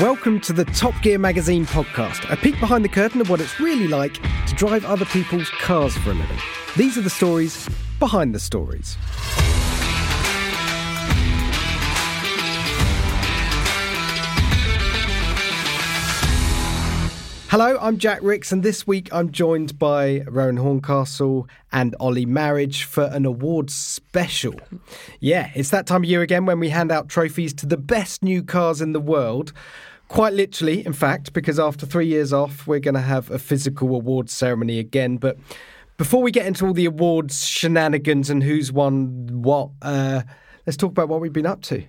Welcome to the Top Gear Magazine podcast, a peek behind the curtain of what it's really like to drive other people's cars for a living. These are the stories behind the stories. Hello, I'm Jack Rix, and this week I'm joined by Rowan Horncastle and Ollie Marriage for an awards special. Yeah, it's that time of year again when we hand out trophies to the best new cars in the world. Quite literally, in fact, because after three years off, we're going to have a physical awards ceremony again. But before we get into all the awards shenanigans and who's won what, uh, let's talk about what we've been up to.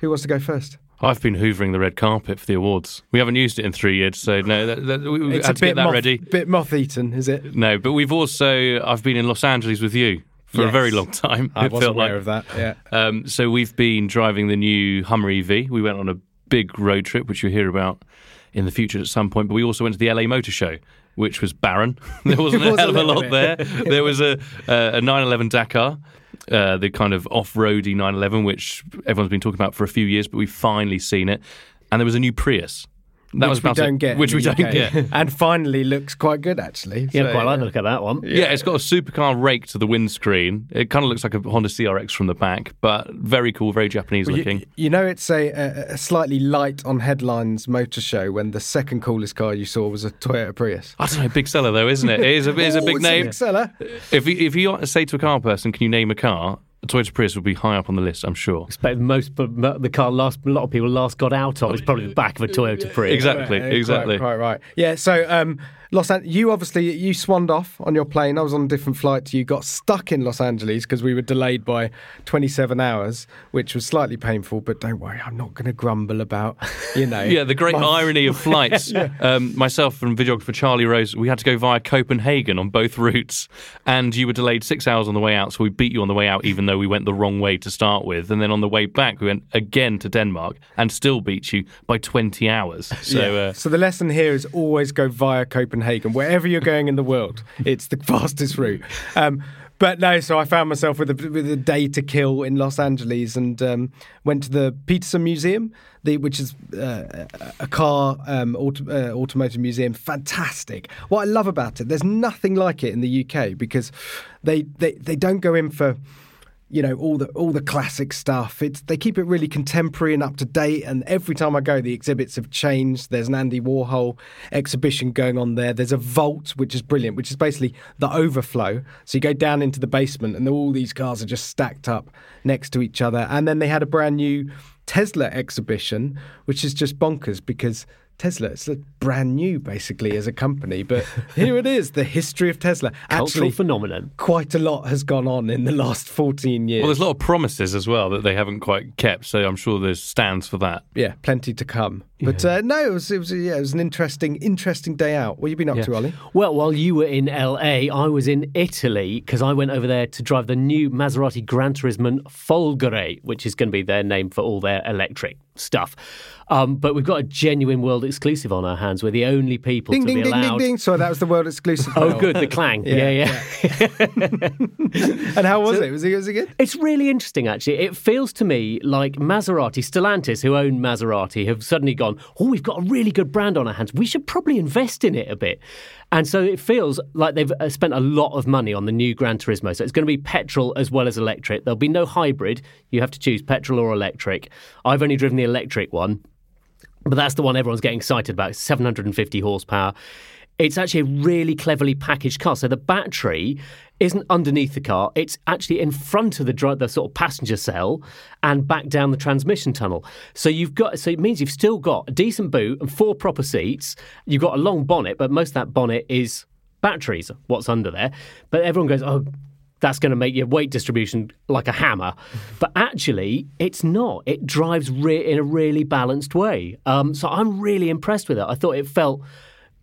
Who wants to go first? I've been hoovering the red carpet for the awards. We haven't used it in three years, so no, that, that, we, we It's had a to get bit that moth, ready. bit moth-eaten, is it? No, but we've also I've been in Los Angeles with you for a very long time. I it was felt aware like. of that. Yeah. Um, so we've been driving the new Hummer EV. We went on a big road trip, which you'll hear about in the future at some point. But we also went to the LA Motor Show, which was barren. there wasn't was a hell of a lot there. bit. there was a a 911 Dakar. Uh, the kind of off-roady 911, which everyone's been talking about for a few years, but we've finally seen it. And there was a new Prius. That was which we about it. don't get. Which we don't UK. get. and finally looks quite good actually. Yeah, So, quite like the look at that one. Yeah, it's got a supercar rake to the windscreen. It kind of looks like a Honda CRX from the back, but very cool, very Japanese Well, looking. You, you know, it's a, a, a slightly light on headlines motor show when the second coolest car you saw was a Toyota Prius. I don't know, big seller though, isn't it? It is a, it is a big it's name. big seller. If you, if you say to a car person, "Can you name a car?" A Toyota Prius would be high up on the list, I'm sure. But most, but mo- the car last, a lot of people last got out of is probably the back of a Toyota Prius. Exactly, exactly. Right, quite right. Yeah. So, um, Los An- you obviously you swanned off on your plane. I was on a different flight to you. Got stuck in Los Angeles because we were delayed by 27 hours, which was slightly painful. But don't worry, I'm not going to grumble about, you know. Yeah, the great my- irony of flights. um, myself and videographer Charlie Rose, we had to go via Copenhagen on both routes, and you were delayed six hours on the way out, so we beat you on the way out, even though we went the wrong way to start with. And then on the way back, we went again to Denmark and still beat you by 20 hours. So, Yeah. uh, so the lesson here is always go via Copenhagen, wherever you're going in the world. It's the fastest route. Um, but no, so I found myself with a with a day to kill in Los Angeles, and um, went to the Petersen Museum, the, which is uh, a car um, auto, uh, automotive museum. Fantastic. What I love about it, there's nothing like it in the UK because they they, they don't go in for you know all the all the classic stuff. It's they keep it really contemporary and up to date. And every time I go, the exhibits have changed. There's an Andy Warhol exhibition going on there. There's a vault which is brilliant, which is basically the overflow. So you go down into the basement, and all these cars are just stacked up next to each other. And then they had a brand new Tesla exhibition, which is just bonkers because. Tesla, it's like brand new basically as a company, but here it is, the history of Tesla. Cultural Actually, phenomenon. quite a lot has gone on in the last 14 years. well, there's a lot of promises as well that they haven't quite kept, so I'm sure there's stands for that. yeah, plenty to come. But uh, no, it was it was yeah, it was an interesting interesting day out. What have you been up to, Ollie? Well, while you were in LA, I was in Italy because I went over there to drive the new Maserati Gran Turismo Folgore, which is going to be their name for all their electric stuff. Um, but we've got a genuine world exclusive on our hands. We're the only people Ding to ding be ding ding allowed. ding. Sorry, that was the world exclusive. Oh, good, the clang. Yeah, yeah. yeah. And how was it? Was it was it good? It's really interesting, actually. It feels to me like Maserati, Stellantis, who own Maserati, have suddenly gone, oh, we've got a really good brand on our hands. We should probably invest in it a bit. And so it feels like they've uh, spent a lot of money on the new Gran Turismo. So it's going to be petrol as well as electric. There'll be no hybrid. You have to choose petrol or electric. I've only driven the electric one. But that's the one everyone's getting excited about. It's 750 horsepower. It's actually a really cleverly packaged car. So the battery isn't underneath the car. It's actually in front of the the sort of passenger cell and back down the transmission tunnel. So you've got so it means you've still got a decent boot and four proper seats. You've got a long bonnet, but most of that bonnet is batteries. What's under there? But everyone goes, oh that's going to make your weight distribution like a hammer. But actually, it's not. It drives re- in a really balanced way. Um, so I'm really impressed with it. I thought it felt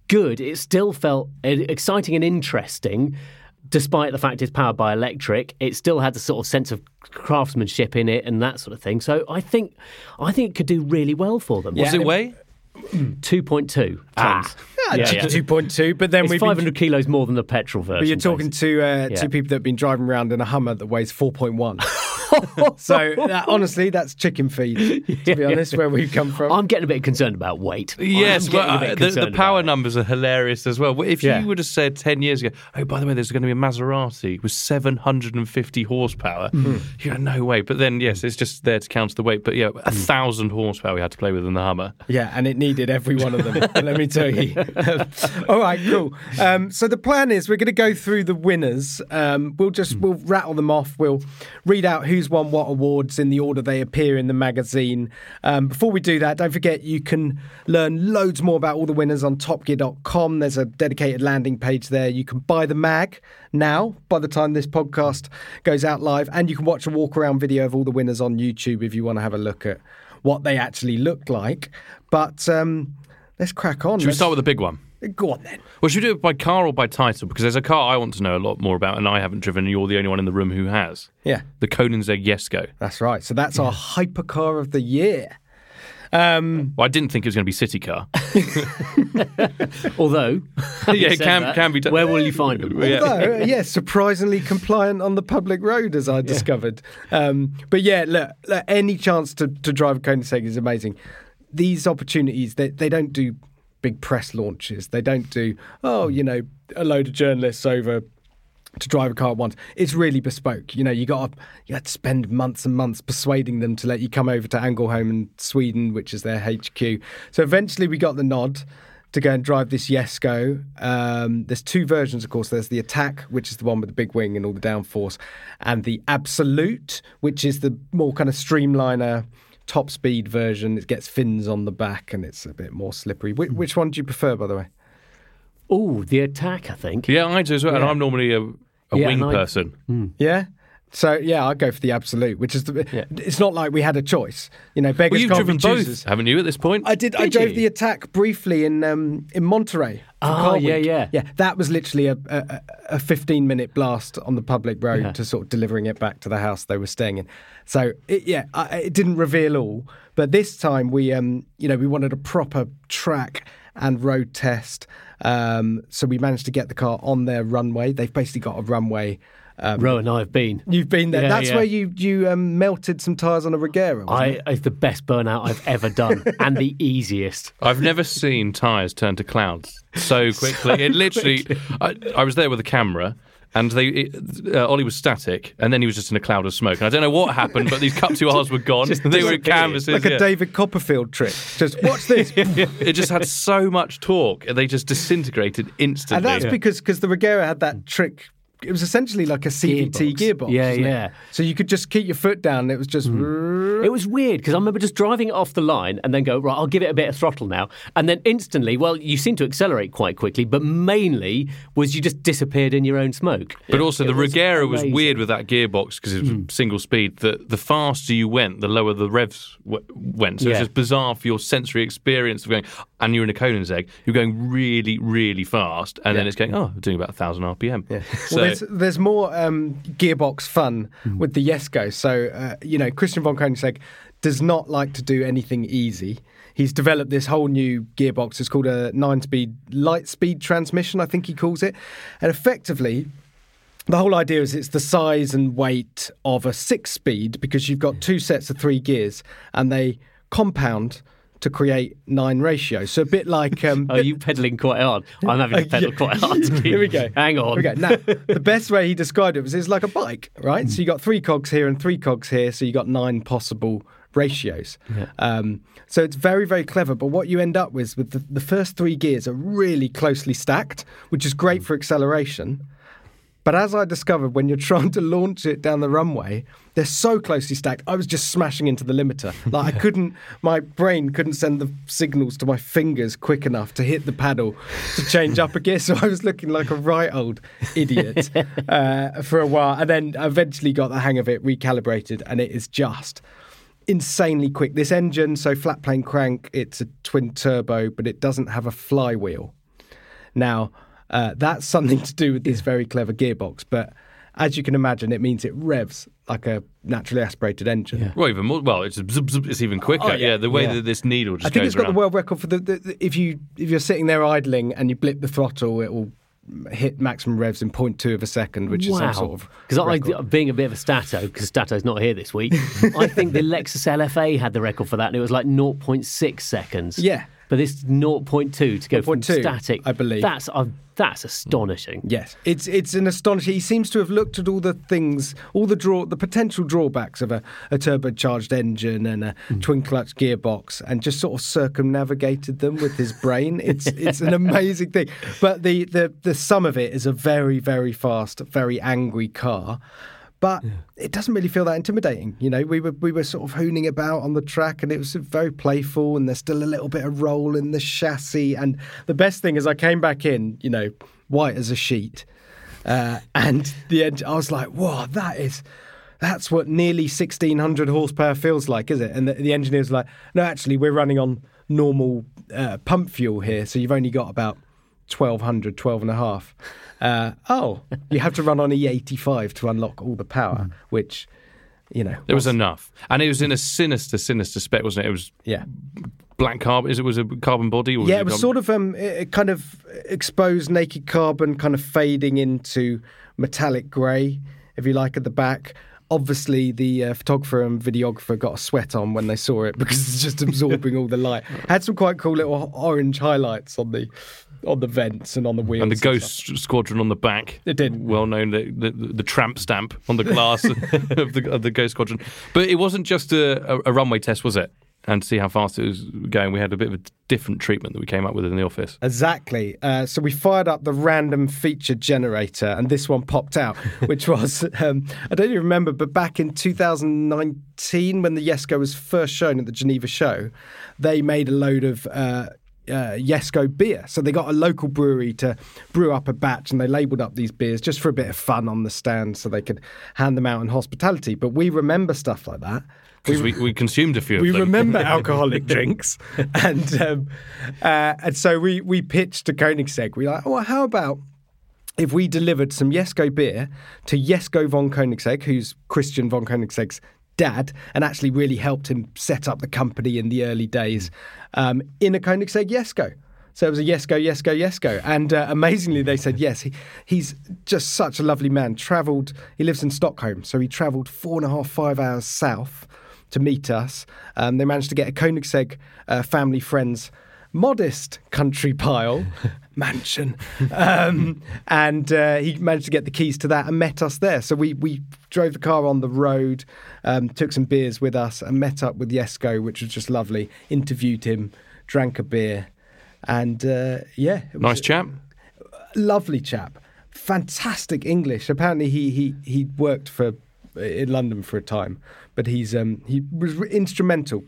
good. It still felt e- exciting and interesting. Despite the fact it's powered by electric, it still had the sort of sense of craftsmanship in it and that sort of thing. So I think, I think it could do really well for them. What does it and- weigh? Two point two tons. Yeah, two point two. But then It's we've five been, kilos more than the petrol version. but you're talking to uh, Yeah. two people that have been driving around in a Hummer that weighs four point one. so that, honestly, that's chicken feed. To be honest, where we've come from. I'm getting a bit concerned about weight. Yes, well, getting a bit uh, the, the power about it. numbers are hilarious as well. If Yeah. you would have said 10 years ago, oh, by the way, there's going to be a Maserati with 750 horsepower, Hmm. you go, no way. But then, yes, it's just there to counter the weight. But yeah, a thousand horsepower we had to play with in the Hummer. Yeah, and it needed every one of them. let me tell you. All right, cool. Um, so the plan is we're going to go through the winners. Um, we'll just we'll rattle them off. We'll read out who's won what awards in the order they appear in the magazine. Um, before we do that, don't forget you can learn loads more about all the winners on TopGear.com. There's a dedicated landing page there. You can buy the mag now. By the time this podcast goes out live, and you can watch a walk around video of all the winners on YouTube if you want to have a look at what they actually look like. But um, let's crack on. Should we start with the big one? Go on then. Well, should we do it by car or by title? Because there's a car I want to know a lot more about, and I haven't driven, and you're the only one in the room who has. Yeah, The Koenigsegg Jesko. that's right. So that's our hypercar of the year. Um, Well, I didn't think it was going to be City Car. Although, yeah, it can, that, can be. done. Where will you find them? Yeah. although, yeah, surprisingly compliant on the public road, as I discovered. Um, but yeah, look, look, any chance to, to drive a Koenigsegg is amazing. These opportunities, they, they don't do big press launches. They don't do, oh, you know, a load of journalists over to drive a car at once. It's really bespoke. You know, you got you had to spend months and months persuading them to let you come over to Angelholm in Sweden, which is their HQ. So eventually we got the nod to go and drive this Jesko. Um, there's two versions, of course. There's the Attack, which is the one with the big wing and all the downforce, and the Absolute, which is the more kind of streamliner top speed version. It gets fins on the back and it's a bit more slippery. Which, which one do you prefer, by the way? Oh, the attack, I think. Yeah, I do as well. And I'm normally a, a Yeah, wing and I- person. Hmm. Yeah. So yeah, I'd go for the absolute, which is the. Yeah. It's not like we had a choice, you know. Beggars Well, you've driven both, haven't you, at this point? I did. I drove you? the attack briefly in um, in Monterey. Ah, yeah, yeah. yeah. That was literally a, a, a 15 minute blast on the public road Yeah. to sort of delivering it back to the house they were staying in. So it, yeah, I, it didn't reveal all, but this time we um you know we wanted a proper track and road test. Um, so we managed to get the car on their runway. They've basically got a runway. Um, Ro and I have been. You've been there. Yeah, That's yeah. where you you um, melted some tires on a Regera. I, it? it's the best burnout I've ever done and the easiest. I've never seen tyres turn to clouds so quickly. it literally, I, I was there with a camera. And they, it, uh, Ollie was static, and then he was just in a cloud of smoke. And I don't know what happened, but these Cup 2Rs were gone. they were canvases. like a yeah. David Copperfield trick. Just watch this. It just had so much torque, and they just disintegrated instantly. And that's because because the Regera had that trick. It was essentially like a CVT gearbox. Gearbox. Yeah, wasn't it? yeah. So you could just keep your foot down. And it was just. Hmm. It was weird because I remember just driving it off the line and then go, right, I'll give it a bit of throttle now. And then instantly, well, you seem to accelerate quite quickly, but mainly was you just disappeared in your own smoke. But also, the It was Regera was weird with that gearbox because it was hmm. single speed. That the faster you went, the lower the revs w- went. So it's Yeah. just bizarre for your sensory experience of going. And you're in a Koenigsegg, you're going really, really fast, and then it's going, oh, doing about thousand RPM. Yeah. So well, there's, there's more um, gearbox fun with the Jesko. So, uh, you know, Christian von Koenigsegg does not like to do anything easy. He's developed this whole new gearbox. It's called a nine speed, light speed transmission, I think he calls it. And effectively, the whole idea is it's the size and weight of a six speed because you've got two sets of three gears and they compound to create nine ratios. So a bit like. Um, Are you pedaling quite hard? I'm having to pedal quite hard. Here we go. Hang on. Okay, now the best way he described it was it's like a bike, right? So you got three cogs here and three cogs here, so you got nine possible ratios. Um, so it's very, very clever. But what you end up with, with the, the first three gears are really closely stacked, which is great for acceleration. But as I discovered, when you're trying to launch it down the runway, they're so closely stacked. I was just smashing into the limiter. Like I couldn't, my brain couldn't send the signals to my fingers quick enough to hit the paddle to change up a gear. So I was looking like a right old idiot uh, for a while, and then eventually got the hang of it, recalibrated, and it is just insanely quick. This engine, so flat plane crank, it's a twin turbo, but it doesn't have a flywheel. Now, uh, that's something to do with this very clever gearbox, but as you can imagine, it means it revs like a naturally aspirated engine. Well, even more. Well, it's zip, zip, it's even quicker. Oh, yeah. yeah. the way Yeah. that this needle just I think goes it's got around. the world record for the, the, the- if you if you're sitting there idling and you blip the throttle, it will hit maximum revs in 0.2 of a second, which is some sort of because I, being a bit of a stato, because Stato's not here this week, I think the Lexus LFA had the record for that, and it was like 0.6 seconds. Yeah. But this 0.2 to go from static, I believe. that's uh, that's astonishing. Yes, it's it's an astonishing. He seems to have looked at all the things, all the draw, the potential drawbacks of a, a turbocharged engine and a twin clutch gearbox, and just sort of circumnavigated them with his brain. It's it's an amazing thing. But the the the sum of it is a very very fast, very angry car. But it doesn't really feel that intimidating. You know, we were we were sort of hooning about on the track, and it was very playful. And there's still a little bit of roll in the chassis. And the best thing is, I came back in, you know, white as a sheet, uh, and the end. I was like, "Whoa, that is." That's what nearly 1600 horsepower feels like, is it? And the, the engineer's like, no, actually, we're running on normal uh, pump fuel here, so you've only got about 1200, 12 and a half. Uh, oh, you have to run on E85 to unlock all the power, which, you know. There was enough, and it was in a sinister, sinister spec, wasn't it? It was Yeah. black carbon. Is it was a carbon body? Or Yeah, it was sort of um, it it kind of exposed naked carbon, kind of fading into metallic grey, if you like, at the back. Obviously, the uh, photographer and videographer got a sweat on when they saw it because it's just absorbing all the light. Had some quite cool little orange highlights on the on the vents and on the wheels. and the stuff. Ghost Squadron on the back. It did. Well known the, the the tramp stamp on the glass of the of the Ghost Squadron. But it wasn't just a, a, a runway test, was it? And to see how fast it was going, we had a bit of a different treatment that we came up with in the office. Exactly. Uh, so we fired up the random feature generator, and this one popped out, which was um, I don't even remember, but back in 2019, when the Jesko was first shown at the Geneva show, they made a load of. Uh, uh, Jesko beer. So they got a local brewery to brew up a batch and they labelled up these beers just for a bit of fun on the stand so they could hand them out in hospitality. But we remember stuff like that. Because we, we consumed a few of We them. remember alcoholic drinks, and um, uh, and so we we pitched to Koenigsegg. We like, well, how about if we delivered some Jesko beer to Jesko von Koenigsegg, who's Christian von Koenigsegg's dad, and actually really helped him set up the company in the early days um, in a Koenigsegg Jesko. So it was a Jesko, Jesko, Jesko. And uh, amazingly, they said yes. He, he's just such a lovely man. Travelled, he lives in Stockholm, so he travelled four and a half, five hours south to meet us. Um, they managed to get a Koenigsegg uh, family friends modest country pile mansion um, and uh, he managed to get the keys to that and met us there. So we we drove the car on the road um, took some beers with us and met up with Jesko which was just lovely interviewed him drank a beer and uh, yeah. It was Nice chap. a lovely chap. Fantastic English. Apparently he he he worked for in London for a time but he's um, he was instrumental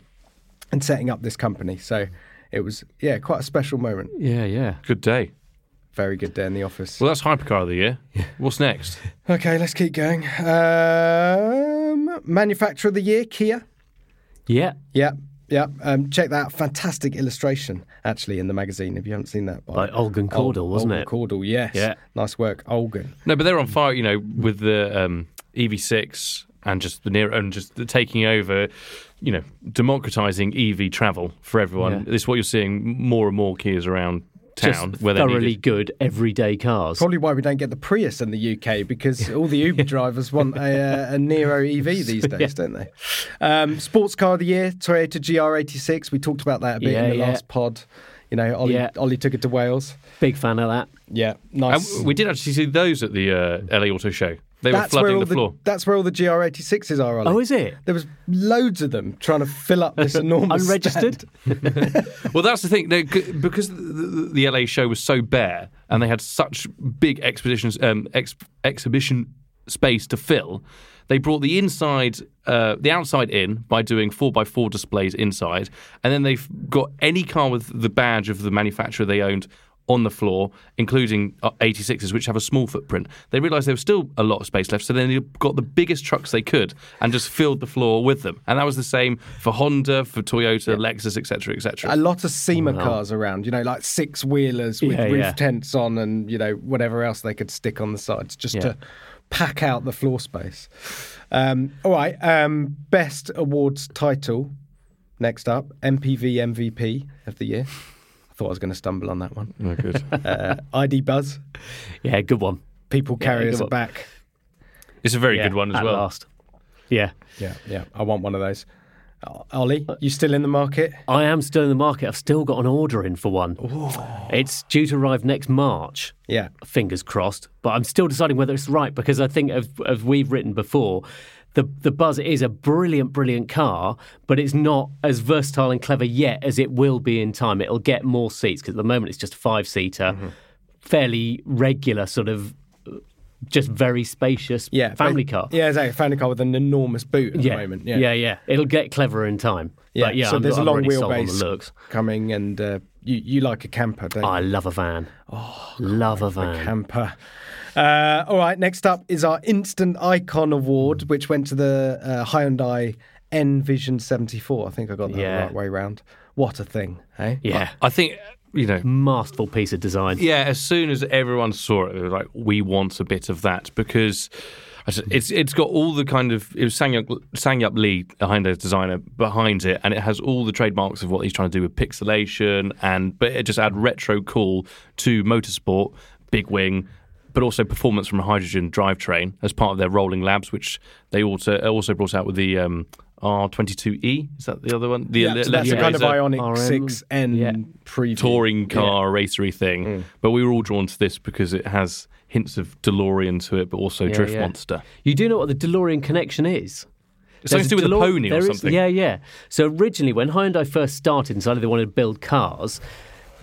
in setting up this company so it was yeah quite a special moment Yeah, yeah. Good day. very good day in the office Well, that's Hypercar of the year. What's next? okay let's keep going um, manufacturer of the year Kia Yeah. yeah yeah um, check that out fantastic illustration actually in the magazine if you haven't seen that By Olgun Cordell, wasn't Olgun it? Cordell yes Yeah. nice work Olgun No, but they're on fire. You know, with the um, EV6 and just the near and just the taking over. You know, democratizing EV travel for everyone. Yeah. This is what you're seeing more and more Kias around town Just where they're thoroughly needed. good everyday cars. Probably why we don't get the Prius in the UK because all the Uber drivers want a, uh, a Niro EV these days, don't they? Um, sports car of the year, Toyota GR86. We talked about that a bit Yeah, in the yeah. last pod. You know, Ollie, Yeah. Ollie took it to Wales. Big fan of that. Yeah, And nice. we did actually see those at the uh, LA Auto Show. They that's where flooding all the the, floor. that's where all the GR86s are. Ollie. Oh, is it? There was loads of them trying to fill up this enormous Unregistered? Well, that's the thing. They, because the, the, the LA show was so bare and they had such big expositions, um, ex, exhibition space to fill, they brought the inside, uh, the outside in by doing four by four displays inside, and then they've got any car with the badge of the manufacturer they owned on the floor, including uh, 86s, which have a small footprint. They realised there was still a lot of space left, so then they got the biggest trucks they could and just filled the floor with them. And that was the same for Honda, for Toyota, Lexus, etc., etc. a lot of SEMA cars around, you know, like six wheelers with Yeah, roof yeah. tents on and, you know, whatever else they could stick on the sides just Yeah. to pack out the floor space. Um, all right. Um, best awards title next up MPV MVP of the year. I thought I was going to stumble on that one. Oh, good. Uh, ID Buzz, Yeah, good one. people carriers good are back. it's a very Yeah, good one as at well. last. Yeah. Yeah, yeah, I want one of those. Uh, Ollie, you still in the market? I am still in the market. I've still got an order in for one. It's due to arrive next March. Yeah, Fingers crossed. But I'm still deciding whether it's right because I think, as, as we've written before, the the Buzz is a brilliant, brilliant car, but it's not as versatile and clever yet as it will be in time. It'll get more seats because at the moment it's just a five seater, Mm-hmm. fairly regular sort of, just very spacious yeah, family but- car. Yeah, exactly. A family car with an enormous boot at yeah, the moment. yeah, yeah. It'll get clever in time. Yeah, but yeah. so I'm, there's a I'm long on the wheelbase looks. coming, and uh, you you like a camper, don't you? I love a van. Oh, love a van. camper. Uh, all right, next up is our Instant Icon Award, which went to the uh, Hyundai N Vision 74. I think I got that Yeah. the right way round. What a thing, eh? Yeah, I think, you know, masterful piece of design. yeah, as soon as everyone saw it, they were like, we want a bit of that because it's it's got all the kind of it was Sangyup Sangyup Lee, a Hyundai designer, behind it, and it has all the trademarks of what he's trying to do with pixelation, and but it just add retro cool to motorsport, big wing. But also performance from a hydrogen drivetrain as part of their rolling labs, which they also also brought out with the um, R22E. Is that the other one? The Yeah, ele- so that's a kind of? Ioniq RM, 6N yeah. preview. touring car racery thing. But we were all drawn to this because it has hints of DeLorean to it, but also Drift yeah. Monster. You do know what the DeLorean connection is? It's something to do There's with a DeLore- pony or there is- something. yeah, yeah. So originally, when Hyundai first started and decided they wanted to build cars,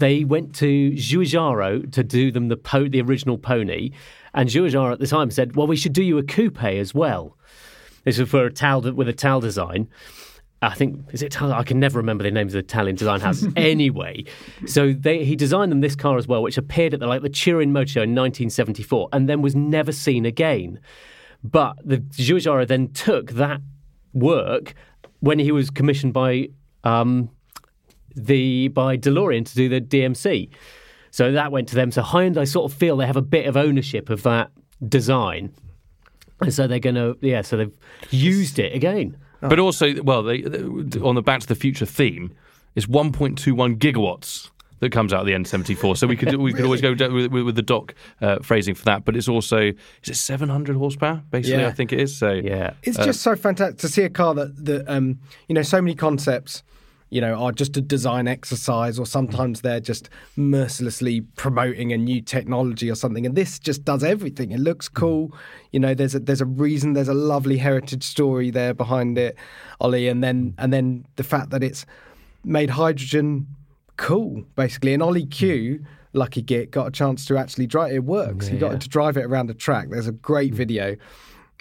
they went to Giugiaro to do them the po- the original pony, and Giugiaro at the time said, "Well, we should do you a coupe as well." This was for a Tal with a Tal design. I think is it Tal? I can never remember the names of the Italian design houses. anyway, so they, he designed them this car as well, which appeared at the, like the Turin Motor Show in 1974, and then was never seen again. But the Giugiaro then took that work when he was commissioned by um, the by DeLorean to do the DMC. So that went to them. So Hyundai sort of feel they have a bit of ownership of that design, and so they're going to yeah. So they've used it again. But also, well, they, on the Back to the Future theme, it's 1.21 gigawatts that comes out of the N74. So we could we could always go with, with, with the doc uh, phrasing for that. But it's also is it 700 horsepower? Basically, Yeah. I think it is. So Yeah. It's just so fantastic to see a car that, that um, you know, so many concepts, you know, are just a design exercise, or sometimes they're just mercilessly promoting a new technology or something. And this just does everything. It looks cool. You know, there's a there's a reason. There's a lovely heritage story there behind it, Ollie. And then and then the fact that it's made hydrogen cool, basically. And Ollie Kew Lucky Git got a chance to actually drive it. It works. He got Yeah. to drive it around a track. There's a great video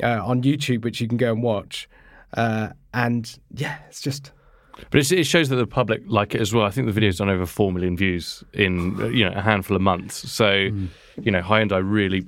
uh, on YouTube, which you can go and watch. Uh, and yeah, it's just But it's, it shows that the public like it as well. I think the video's done over four million views in uh, you know a handful of months. So you know Hyundai really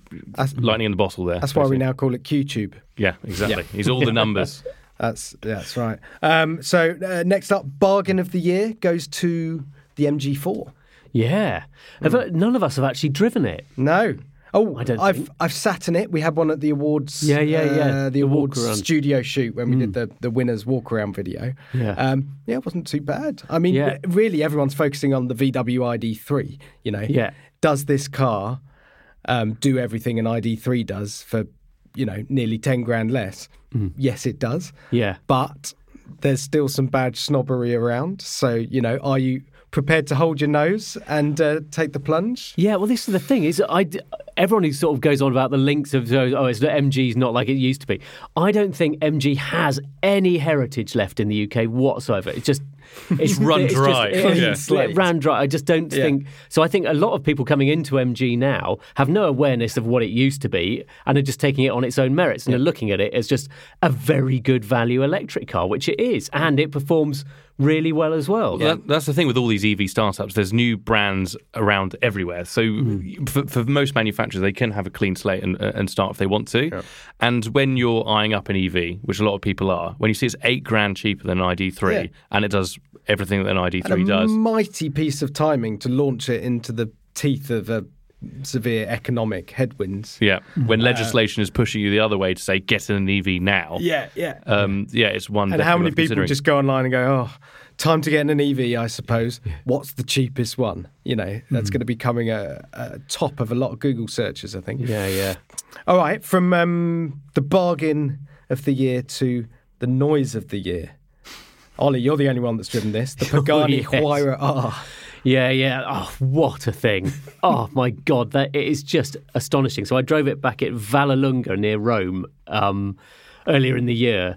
lightning in the bottle there. that's why we now call it QTube. Yeah, exactly. He's all the numbers. That's that's right. Um, so uh, next up, bargain of the year goes to the MG4. Yeah. Have, uh, None of us have actually driven it. No. Oh, I don't I've think- I've sat in it. We had one at the awards. Yeah, yeah, yeah. uh, the, The awards studio shoot when we did the the winners walk around video. Yeah. um, yeah, it wasn't too bad. I mean, Yeah. really, everyone's focusing on the VW ID3. You know, Yeah. does this car um, do everything an ID3 does for you know nearly ten grand less? Yes, it does. Yeah. but there's still some bad snobbery around. So you know, are you prepared to hold your nose and uh, take the plunge? Yeah, well, this is the thing is, I d- everyone who sort of goes on about the links of oh, it's MG's not like it used to be. I don't think MG has any heritage left in the UK whatsoever. It's just it's run it's dry. Just, it- Yeah. it's it ran dry. I just don't Yeah. think so. I think a lot of people coming into MG now have no awareness of what it used to be and are just taking it on its own merits and are looking at it as just a very good value electric car, which it is, and it performs really well as well. Yeah, that- that's the thing with all these EV startups. There's new brands around everywhere. So Mm-hmm. for, for most manufacturers, they can have a clean slate and, and start if they want to. And when you're eyeing up an EV, which a lot of people are, when you see it's eight grand cheaper than an ID3 Yeah. and it does everything that an ID3 and a does, mighty piece of timing to launch it into the teeth of a severe economic headwinds. Yeah, when legislation is pushing you the other way to say get in an EV now. Yeah, yeah. Um, yeah, it's one. and how many people just go online and go, oh, time to get in an EV, I suppose. What's the cheapest one? You know, that's Hmm. going to be coming a, a top of a lot of Google searches, I think. Yeah, yeah. All right, from um, the bargain of the year to the noise of the year. Ollie, you're the only one that's driven this. The Pagani yes. Huayra R. Yeah, yeah. Oh, what a thing. oh, my God. That It is just astonishing. So I drove it back at Vallelunga near Rome um, earlier in the year.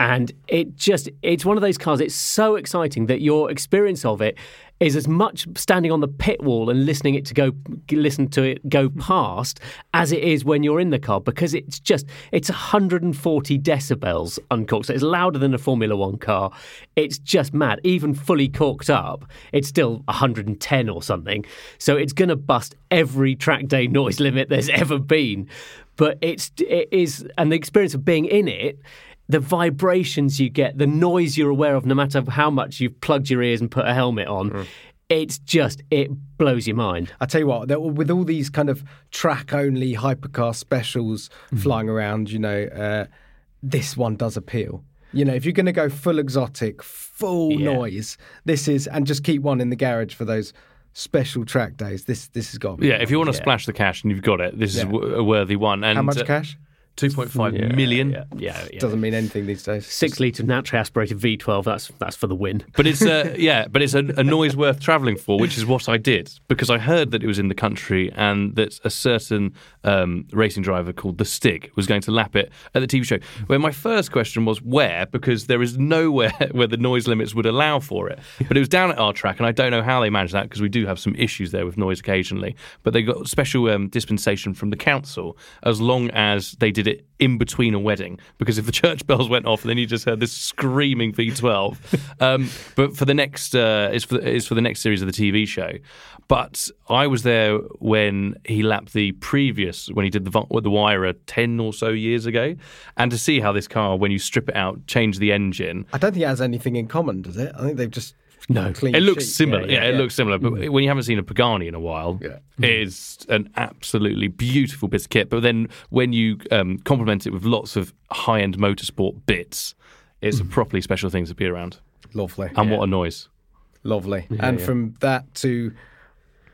And it just, it's one of those cars, it's so exciting that your experience of it is as much standing on the pit wall and listening it to go, listen to it go past as it is when you're in the car because it's just, it's 140 decibels uncorked. So it's louder than a Formula One car. It's just mad. Even fully corked up, it's still 110 or something. So it's going to bust every track day noise limit there's ever been. But it's, it is, and the experience of being in it, the vibrations you get, the noise you're aware of, no matter how much you've plugged your ears and put a helmet on, it's just, it blows your mind. I tell you what, that- with all these kind of track only hypercar specials Mm-hmm. flying around, you know, uh, this one does appeal. You know, if you're going to go full exotic, full Yeah. noise, this is, and just keep one in the garage for those special track days. This this has got. to be Yeah, if you want to Yeah. splash the cash and you've got it, this is a worthy one. And How much uh, cash? 2.5 million. Yeah, yeah. yeah. Doesn't mean anything these days. Six litre naturally aspirated V12, that's, that's for the win. But it's uh, yeah, but it's a, a noise worth travelling for, which is what I did because I heard that it was in the country and that a certain um, racing driver called the Stig was going to lap it at the TV show. Where my first question was where, because there is nowhere where the noise limits would allow for it. But it was down at our track, and I don't know how they managed that because we do have some issues there with noise occasionally. But they got special um, dispensation from the council as long as they did it in between a wedding because if the church bells went off then you just heard this screaming V12 um, but for the next uh, is for is for the next series of the TV show. But I was there when he lapped the previous when he did the the Huayra 10 or so years ago. And to see how this car when you strip it out change the engine. I don't think it has anything in common, does it? I think they've just No. clean it looks sheet. similar. Yeah, yeah, it yeah. looks similar. But when you haven't seen a Pagani in a while, Yeah. it is an absolutely beautiful bit of kit. But then when you um, complement it with lots of high end motorsport bits, it's a properly special thing to be around. Lovely. And what a noise, Lovely. and from that to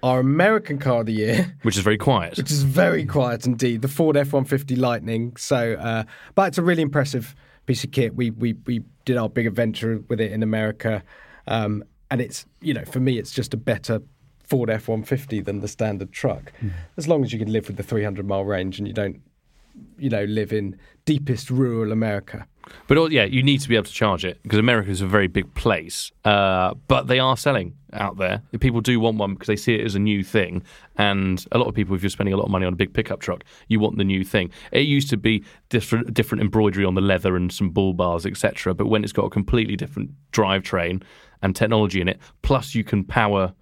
our American car of the year, which is very quiet. which is very quiet indeed, the Ford F 150 Lightning. So, uh, but it's a really impressive piece of kit. We, we, we did our big adventure with it in America. Um, and it's, you know, for me, it's just a better Ford F 150 than the standard truck. As long as you can live with the 300 mile range and you don't, you know, live in deepest rural America. But all, yeah, you need to be able to charge it because America is a very big place. Uh, but they are selling out there. People do want one because they see it as a new thing. And a lot of people, if you're spending a lot of money on a big pickup truck, you want the new thing. It used to be different, different embroidery on the leather and some bull bars, etc. But when it's got a completely different drivetrain and technology in it, plus you can power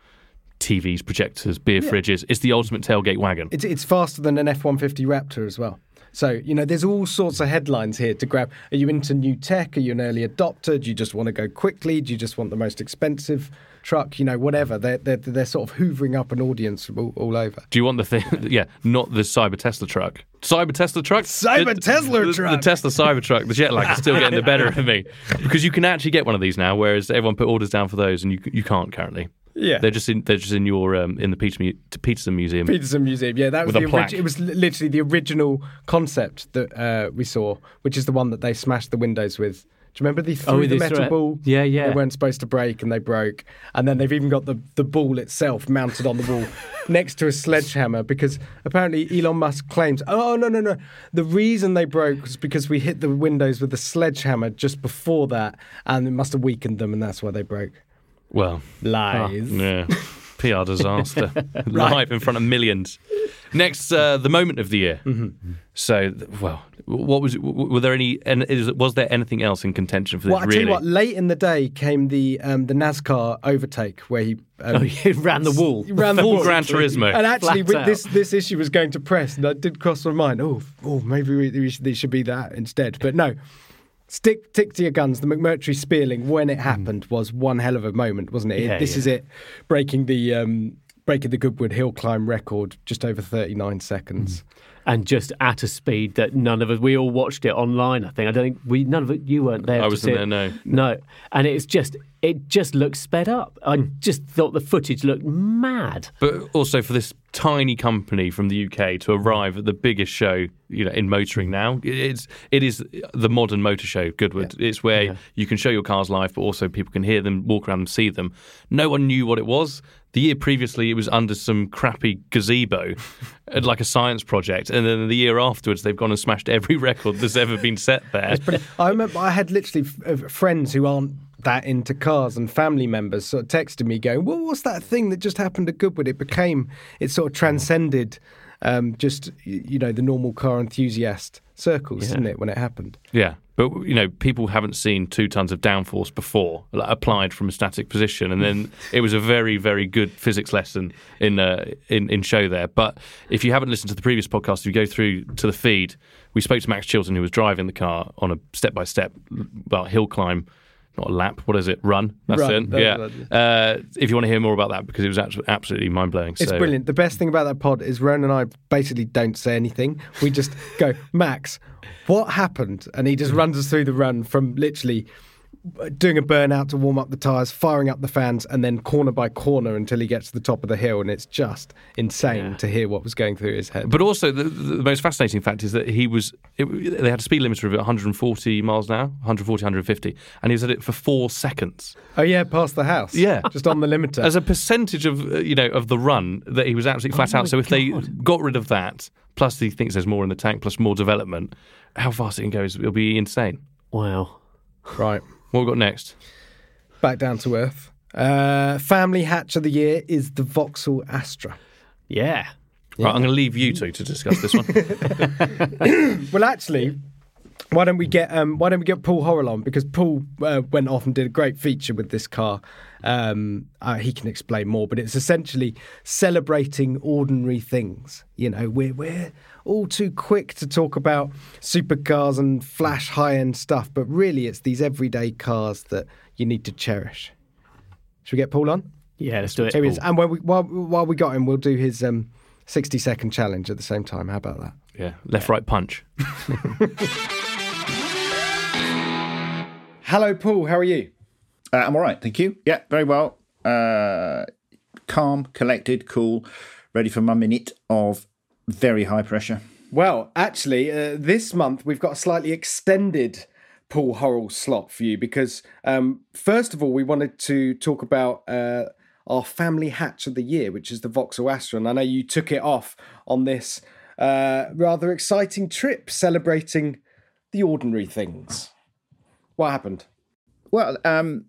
TVs, projectors, beer fridges, it's the ultimate tailgate wagon. It's it's faster than an F one fifty Raptor as well. So you know, there's all sorts of headlines here to grab. Are you into new tech? Are you an early adopter? Do you just want to go quickly? Do you just want the most expensive truck? You know, whatever. They're they're, they're sort of hoovering up an audience from all, all over. Do you want the thing? Yeah, not the Cyber Tesla truck. Cyber Tesla truck. Cyber The- Tesla the, truck. The Tesla Cyber truck. The Jetlag is still getting the better of me because you can actually get one of these now, whereas everyone put orders down for those, and you you can't currently. Yeah. They're just in they're just in your um, in the Peter, Mu- Petersen Museum. Petersen Museum. Yeah, that was the It was literally the original concept that uh, we saw, which is the one that they smashed the windows with. Do you remember they threw Oh, the metal threw it. ball? Yeah, yeah. They weren't supposed to break, and they broke. And then they've even got the the ball itself mounted on the wall next to a sledgehammer because apparently Elon Musk claims, oh, oh no no no, the reason they broke was because we hit the windows with a sledgehammer just before that, and it must have weakened them, and that's why they broke. Well, Lies. yeah, PR disaster live in front of millions. Next, uh, the moment of the year. Mm-hmm. So, well, what was? Were there any? And was there anything else in contention for this? Well, I tell really? you what, late in the day came the um, the NASCAR overtake where he um, Oh, you ran the wall. he ran the Full wall. Gran Turismo. And actually, with this this issue was going to press, and that did cross my mind. Oh, oh, maybe we, we should, they should be that instead. But no, stick stick to your guns. The McMurtry Spéirling, when it happened, was one hell of a moment, wasn't it? Yeah, this yeah. is it, breaking the um, breaking the Goodwood hill climb record just over 39 seconds. And just at a speed that none of us we all watched it online i think i don't think we none of it you weren't there I wasn't there, no. no and it's just it just looks sped up i hmm. just thought the footage looked mad But also for this tiny company from the UK to arrive at the biggest show, you know, in motoring now, it's it is the modern motor show. Goodwood. It's where you can show your cars live, but also people can hear them, walk around, and see them. No one knew what it was. The year previously, it was under some crappy gazebo, like a science project, and then the year afterwards, they've gone and smashed every record that's ever been set there. I remember I had literally f- uh, friends who aren't that into cars and family members sort of texted me going, "Well, what's that thing that just happened at Goodwood?" It became it sort of transcended um, just you know the normal car enthusiast circles, didn't it, when it happened? Yeah, but you know, people haven't seen two tons of downforce before like, applied from a static position, and then it was a very, very good physics lesson in uh, in in show there. But if you haven't listened to the previous podcast, if you go through to the feed, we spoke to Max Chilton, who was driving the car on a step by step, well, hill climb. Not a lap. What is it? Run. That's Run, it. that's yeah. Uh, if you want to hear more about that, because it was abso- absolutely mind blowing. It's so, brilliant. The best thing about that pod is Ron and I basically don't say anything. We just go, Max, what happened? And he just runs us through the run from literally doing a burnout to warm up the tyres, firing up the fans, and then corner by corner until he gets to the top of the hill. And it's just insane to hear what was going through his head. But also, the, the most fascinating fact is that he was. It, they had a speed limiter of 140 miles an hour, 140, 150, and he was at it for four seconds. oh, yeah, past the house. Yeah. Just on the limiter. As a percentage of uh, you know of the run, that he was absolutely flat Oh out. my So if they got rid of that, plus he thinks there's more in the tank, plus more development, how fast it can go is it'll be insane. wow right. What we got next? Back down to earth. Uh, family hatch of the year is the Vauxhall Astra. yeah Right, I'm going to leave you two to discuss this one. Well, actually, why don't we get um, why don't we get Paul Horrell on because Paul uh, went off and did a great feature with this car. Um, uh, he can explain more, but it's essentially celebrating ordinary things. You know, we're we're all too quick to talk about supercars and flash high end stuff, but really, it's these everyday cars that you need to cherish. Should we get Paul on? yeah let's do it Here he is. Paul. And while we, while, while we got him, we'll do his um, sixty second challenge at the same time. How about that? yeah, left, right, punch. Hello, Paul. How are you? Uh, I'm all right, thank you. Yeah, very well. Uh, calm, collected, cool, ready for my minute of very high pressure. Well, actually, uh, this month we've got a slightly extended Paul Horrell slot for you because, um, first of all, we wanted to talk about uh, our family hatch of the year, which is the Vauxhall Astra. And I know you took it off on this uh, rather exciting trip celebrating the ordinary things. What happened? Well, um,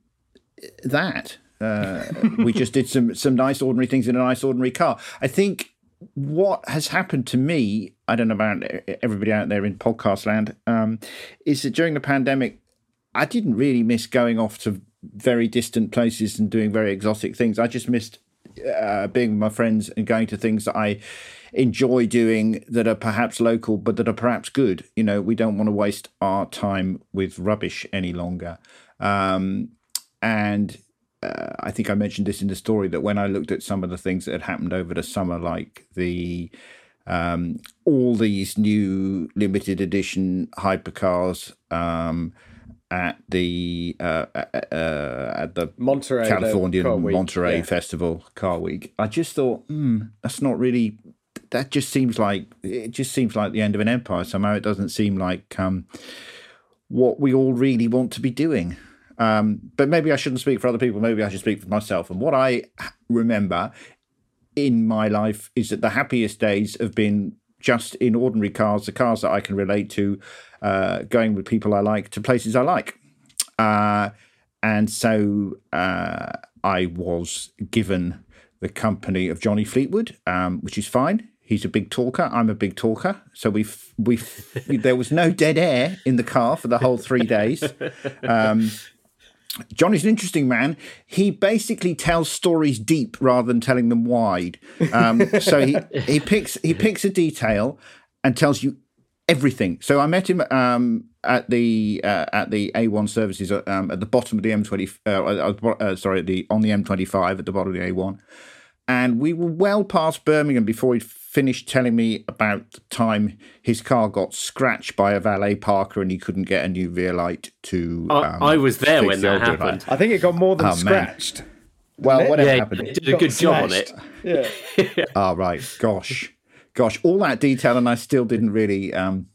that uh, we just did some some nice ordinary things in a nice ordinary car. I think what has happened to me, I don't know about everybody out there in podcast land, um, is that during the pandemic, I didn't really miss going off to very distant places and doing very exotic things. I just missed uh, being with my friends and going to things that I enjoy doing that are perhaps local but that are perhaps good. You know, we don't want to waste our time with rubbish any longer. Um, and uh, I think I mentioned this in the story that when I looked at some of the things that had happened over the summer, like the um, all these new limited edition hypercars um, at the uh, uh, uh, at the Monterey, the Californian week, Monterey yeah. Festival Car Week. I just thought, hmm, that's not really. That just seems like it just seems like the end of an empire. Somehow it doesn't seem like um, what we all really want to be doing. Um, but maybe I shouldn't speak for other people. Maybe I should speak for myself. And what I remember in my life is that the happiest days have been just in ordinary cars, the cars that I can relate to, uh, going with people I like to places I like. Uh, and so uh, I was given the company of Johnny Fleetwood, um, which is fine. He's a big talker. I'm a big talker. So we we there was no dead air in the car for the whole three days. Um, Johnny's an interesting man. He basically tells stories deep rather than telling them wide. Um, so he he picks he picks a detail and tells you everything. So I met him um, at the uh, at the A1 services um, at the bottom of the M20. Uh, uh, uh, sorry, the on the M25 at the bottom of the A1. And we were well past Birmingham before he finished telling me about the time his car got scratched by a valet parker and he couldn't get a new rear light to. I, um, I was there when that old rear happened. I think it got more than Oh, man. scratched. Well, whatever Yeah, happened. you did a Got good job on it. Yeah. Oh, right. Gosh. Gosh. All that detail, and I still didn't really. Um,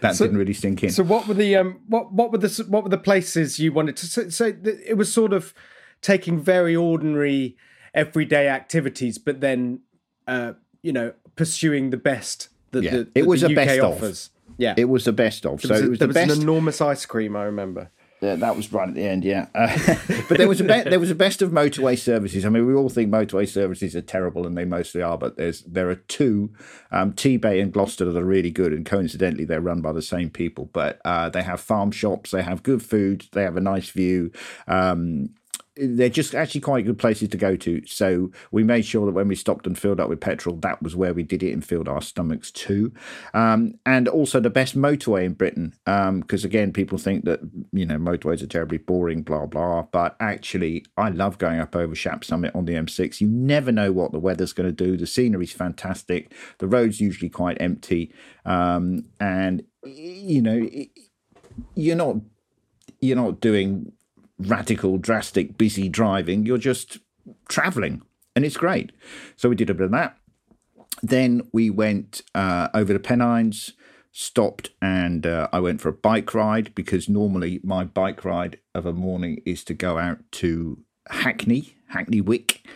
that didn't really sink in. So what were the um what what were the what were the places you wanted to so, so it was sort of taking very ordinary everyday activities but then uh you know pursuing the best that Yeah. the, It was the a UK best of. offers. Yeah. it was the best of. So was a- it was there the was best. an enormous ice cream, I remember. Yeah, that was right at the end, yeah. Uh, but there was a be- there was a best of motorway services. I mean, we all think motorway services are terrible, and they mostly are. But there's there are two, um, Tebay and Gloucester that are really good, and coincidentally they're run by the same people. But uh, they have farm shops, they have good food, they have a nice view. Um, they're just actually quite good places to go to. So we made sure that when we stopped and filled up with petrol, that was where we did it and filled our stomachs too. Um, and also the best motorway in Britain, because again, people think that you know motorways are terribly boring, blah blah. But actually, I love going up over Shap Summit on the M6. You never know what the weather's going to do. The scenery's fantastic. The road's usually quite empty, um, and you know you're not you're not doing radical, drastic, busy driving. You're just traveling, and it's great. So we did a bit of that. Then we went uh, over the Pennines, stopped, and uh, I went for a bike ride because normally my bike ride of a morning is to go out to Hackney, Hackney Wick,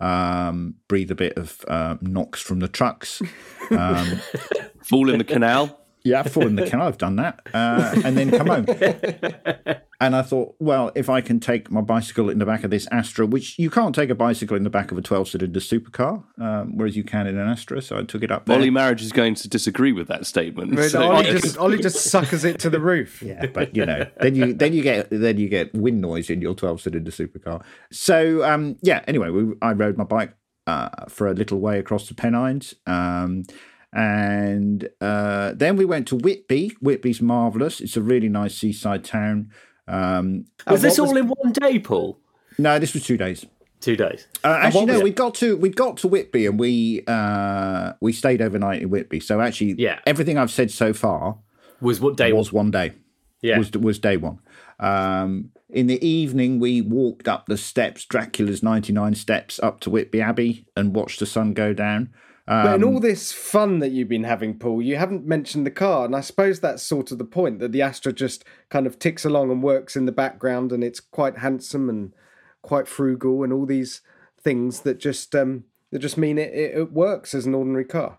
um, breathe a bit of uh, NOx from the trucks. Um, Fall in the canal. Yeah, I've fallen in the canal. I've done that, uh, and then come home. And I thought, well, if I can take my bicycle in the back of this Astra, which you can't take a bicycle in the back of a twelve-cylinder supercar, um, whereas you can in an Astra. So I took it up there. Ollie Marriage is going to disagree with that statement. But So- Ollie just Ollie just suckers it to the roof. yeah, but you know, then you then you get then you get wind noise in your twelve-cylinder supercar. So um, yeah. Anyway, we, I rode my bike uh, for a little way across the Pennines. Um, and uh, then we went to Whitby. Whitby's marvelous. It's a really nice seaside town. Um, Was this all in one day, Paul? no, this was two days. Two days. Uh, actually, no. We got to we got to Whitby and we uh, we stayed overnight in Whitby. So actually, Yeah. everything I've said so far Was what day was one day. Yeah. was was day one. Um, in the evening, we walked up the steps, Dracula's ninety nine steps, up to Whitby Abbey, and watched the sun go down. But in Um, all this fun that you've been having, Paul, you haven't mentioned the car, and I suppose that's sort of the point that the Astra just kind of ticks along and works in the background, and it's quite handsome and quite frugal, and all these things that just um, that just mean it, it, it works as an ordinary car.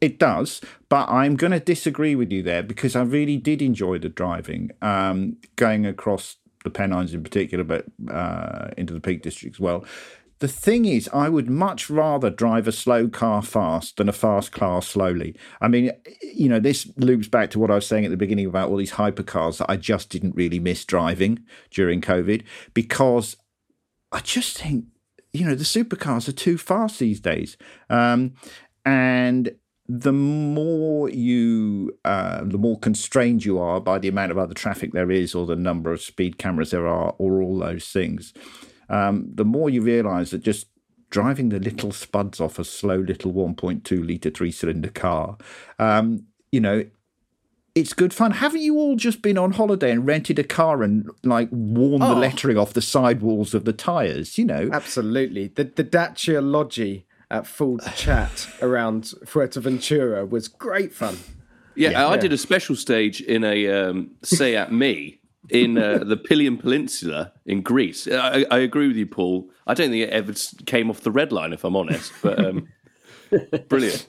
It does, but I'm going to disagree with you there because I really did enjoy the driving, um, going across the Pennines in particular, but uh, into the Peak District as well. The thing is, I would much rather drive a slow car fast than a fast car slowly. I mean, you know, this loops back to what I was saying at the beginning about all these hypercars that I just didn't really miss driving during COVID because I just think, you know, the supercars are too fast these days. Um, and the more you, uh, the more constrained you are by the amount of other traffic there is, or the number of speed cameras there are, or all those things, um, the more you realise that just driving the little spuds off a slow little 1.2 litre three cylinder car, um, you know, it's good fun. Haven't you all just been on holiday and rented a car and like worn the Oh. lettering off the sidewalls of the tyres? You know, Absolutely, the the Dacia Logi at full chat around Fuerteventura was great fun. Yeah, I did a special stage in a um, at Me in uh, the Pilion Peninsula in Greece. I, I agree with you, Paul. I don't think it ever came off the red line, if I'm honest. But um, brilliant.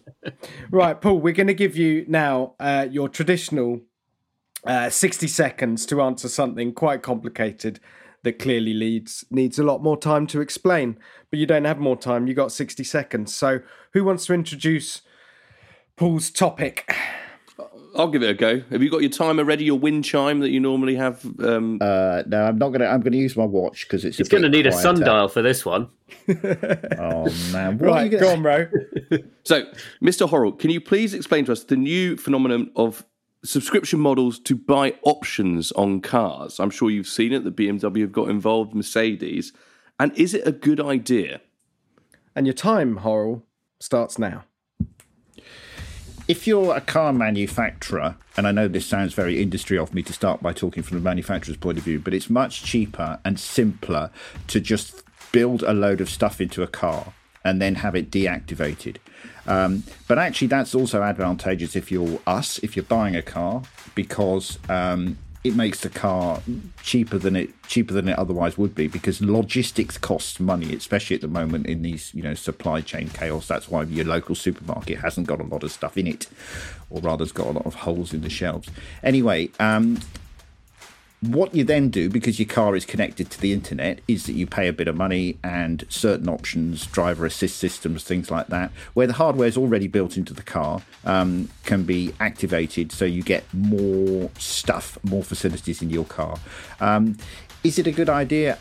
Right, Paul, we're going to give you now uh, your traditional uh, 60 seconds to answer something quite complicated that clearly leads needs a lot more time to explain. But you don't have more time, you got 60 seconds. So, who wants to introduce Paul's topic? I'll give it a go. Have you got your timer ready? Your wind chime that you normally have? Um, uh, no, I'm not gonna. I'm gonna use my watch because it's. He's going to need a sundial for this one. Oh man, what are Right, go gonna- on, Ro. So, Mr. Horrell, can you please explain to us the new phenomenon of subscription models to buy options on cars? I'm sure you've seen it. The BMW have got involved, Mercedes. And is it a good idea? and your time, Horrell, starts now. If you're a car manufacturer, and I know this sounds very industry of me to start by talking from the manufacturer's point of view, but it's much cheaper and simpler to just build a load of stuff into a car and then have it deactivated. Um, but actually, that's also advantageous if you're us, if you're buying a car, because um, it makes the car cheaper than it cheaper than it otherwise would be because logistics costs money, especially at the moment in these you know supply chain chaos. That's why your local supermarket hasn't got a lot of stuff in it, or rather, has got a lot of holes in the shelves. Anyway, um, what you then do because your car is connected to the internet is that you pay a bit of money and certain options driver assist systems things like that where the hardware is already built into the car um, can be activated so you get more stuff more facilities in your car um, is it a good idea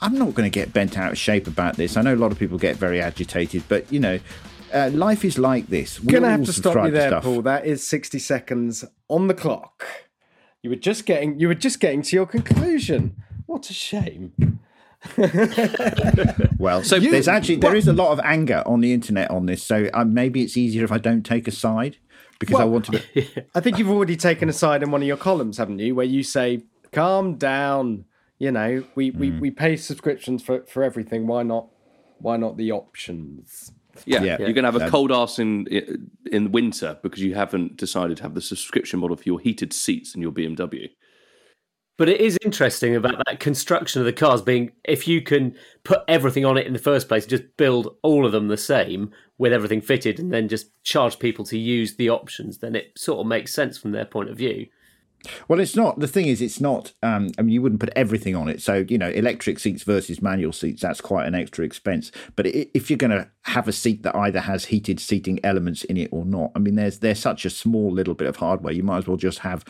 i'm not going to get bent out of shape about this i know a lot of people get very agitated but you know uh, life is like this We're Gonna have to stop you there, stuff. Paul. That is sixty seconds on the clock. You were just getting you were just getting to your conclusion. What a shame. Well, so there's actually there is a lot of anger on the internet on this. So uh, maybe it's easier if I don't take a side because I want to. Be... I think you've already taken a side in one of your columns, haven't you? Where you say, "Calm down." You know, we, we, Mm. we pay subscriptions for, for everything. Why not? Why not the options? Yeah, Yeah. you're going to have a cold arse in in winter because you haven't decided to have the subscription model for your heated seats in your BMW. But it is interesting about that construction of the cars being if you can put everything on it in the first place, just build all of them the same with everything fitted and then just charge people to use the options, then it sort of makes sense from their point of view. Well, it's not. The thing is, it's not. Um, I mean, you wouldn't put everything on it. So you know, electric seats versus manual seats. That's quite an extra expense. But if you're going to have a seat that either has heated seating elements in it or not, I mean, there's there's such a small little bit of hardware. You might as well just have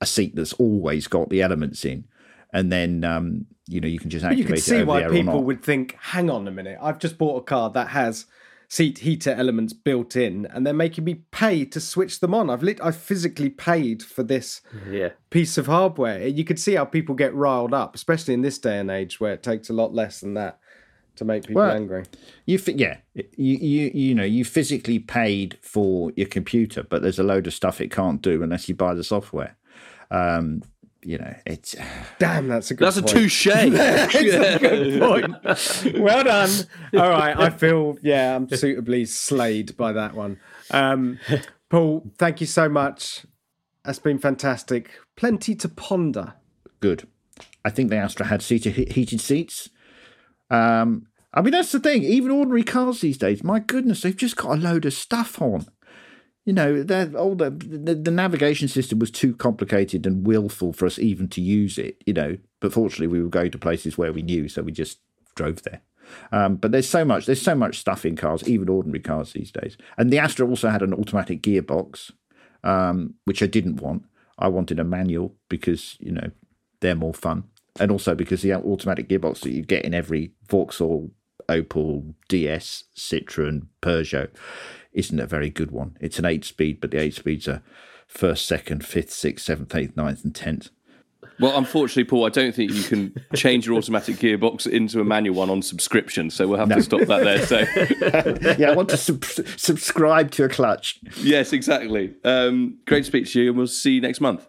a seat that's always got the elements in, and then um, you know you can just But activate you can it see why the air or people would think, "Hang on a minute, I've just bought a car that has seat heater elements built in, and they're making me pay to switch them on. I've lit, I've physically paid for this Yeah. piece of hardware. You could see how people get riled up, especially in this day and age where it takes a lot less than that to make people Well, angry. You yeah, you you you know you physically paid for your computer, but there's a load of stuff it can't do unless you buy the software. Um, you know, it's Damn, that's a good. That's a point. touche. point. well done. All right, I feel yeah, I'm suitably slayed by that one. Um, Paul, thank you so much. That's been fantastic. Plenty to ponder. good. I think the Astra had seated heated seats. Um, I mean that's the thing. Even ordinary cars these days, my goodness, they've just got a load of stuff on. You know, all the, the the navigation system was too complicated and willful for us even to use it. You know, but fortunately we were going to places where we knew, so we just drove there. Um, but there's so much there's so much stuff in cars, even ordinary cars these days. And the Astra also had an automatic gearbox, um, which I didn't want. I wanted a manual because you know they're more fun, and also because the automatic gearbox that you get in every Vauxhall, Opel, DS, Citroen, Peugeot isn't a very good one. It's an eight-speed, but the eight speeds are first, second, fifth, sixth, seventh, eighth, ninth, and tenth. well, unfortunately, Paul, I don't think you can change your automatic gearbox into a manual one on subscription. So we'll have to stop that there. So yeah, I want to sub- subscribe to a clutch. yes, exactly. Um, great to speak to you, and we'll see you next month.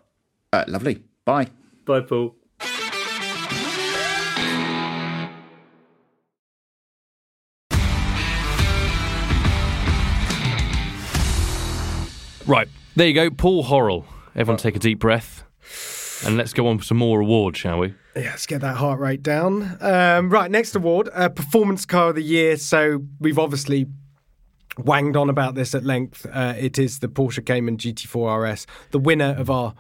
Uh, lovely. Bye. Bye, Paul. Right, there you go, Paul Horrell. Everyone take a deep breath. And let's go on for some more awards, shall we? Yeah, let's get that heart rate down. Um, right, next award, uh, Performance Car of the Year. So we've obviously wanged on about this at length. Uh, it is the Porsche Cayman GT4 RS, the winner of our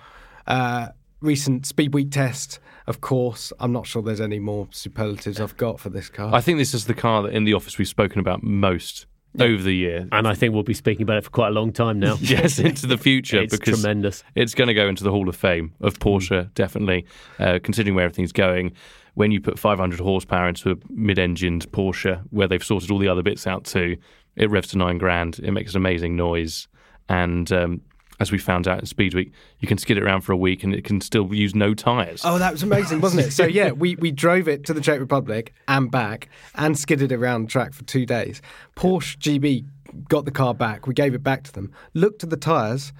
uh, recent Speed Week test. Of course, I'm not sure there's any more superlatives I've got for this car. I think this is the car that in the office we've spoken about most over the year. And I think we'll be speaking about it for quite a long time now. yes, into the future It's because tremendous. it's going to go into the Hall of Fame of Porsche, definitely. Uh, considering where everything's going, when you put 500 horsepower into a mid-engined Porsche, where they've sorted all the other bits out too, it revs to nine grand. It makes an amazing noise, and um, as we found out at Speed Week, you can skid it around for a week and it can still use no tyres. Oh, that was amazing, wasn't it? So yeah, we, we drove it to the Czech Republic and back and skidded it around the track for two days. Porsche GB got the car back. We gave it back to them. Looked at the tyres.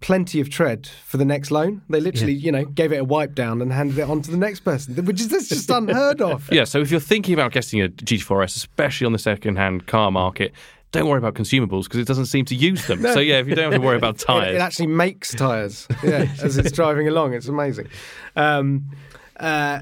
Plenty of tread for the next loan. They literally, you know, gave it a wipe down and handed it on to the next person, which is that's just unheard of. Yeah, so if you're thinking about getting a GT4S, especially on the second-hand car market, don't worry about consumables because it doesn't seem to use them. So yeah, if you don't have to worry about It, tyres, it actually makes tyres yeah, as it's driving along. It's amazing. Um, uh,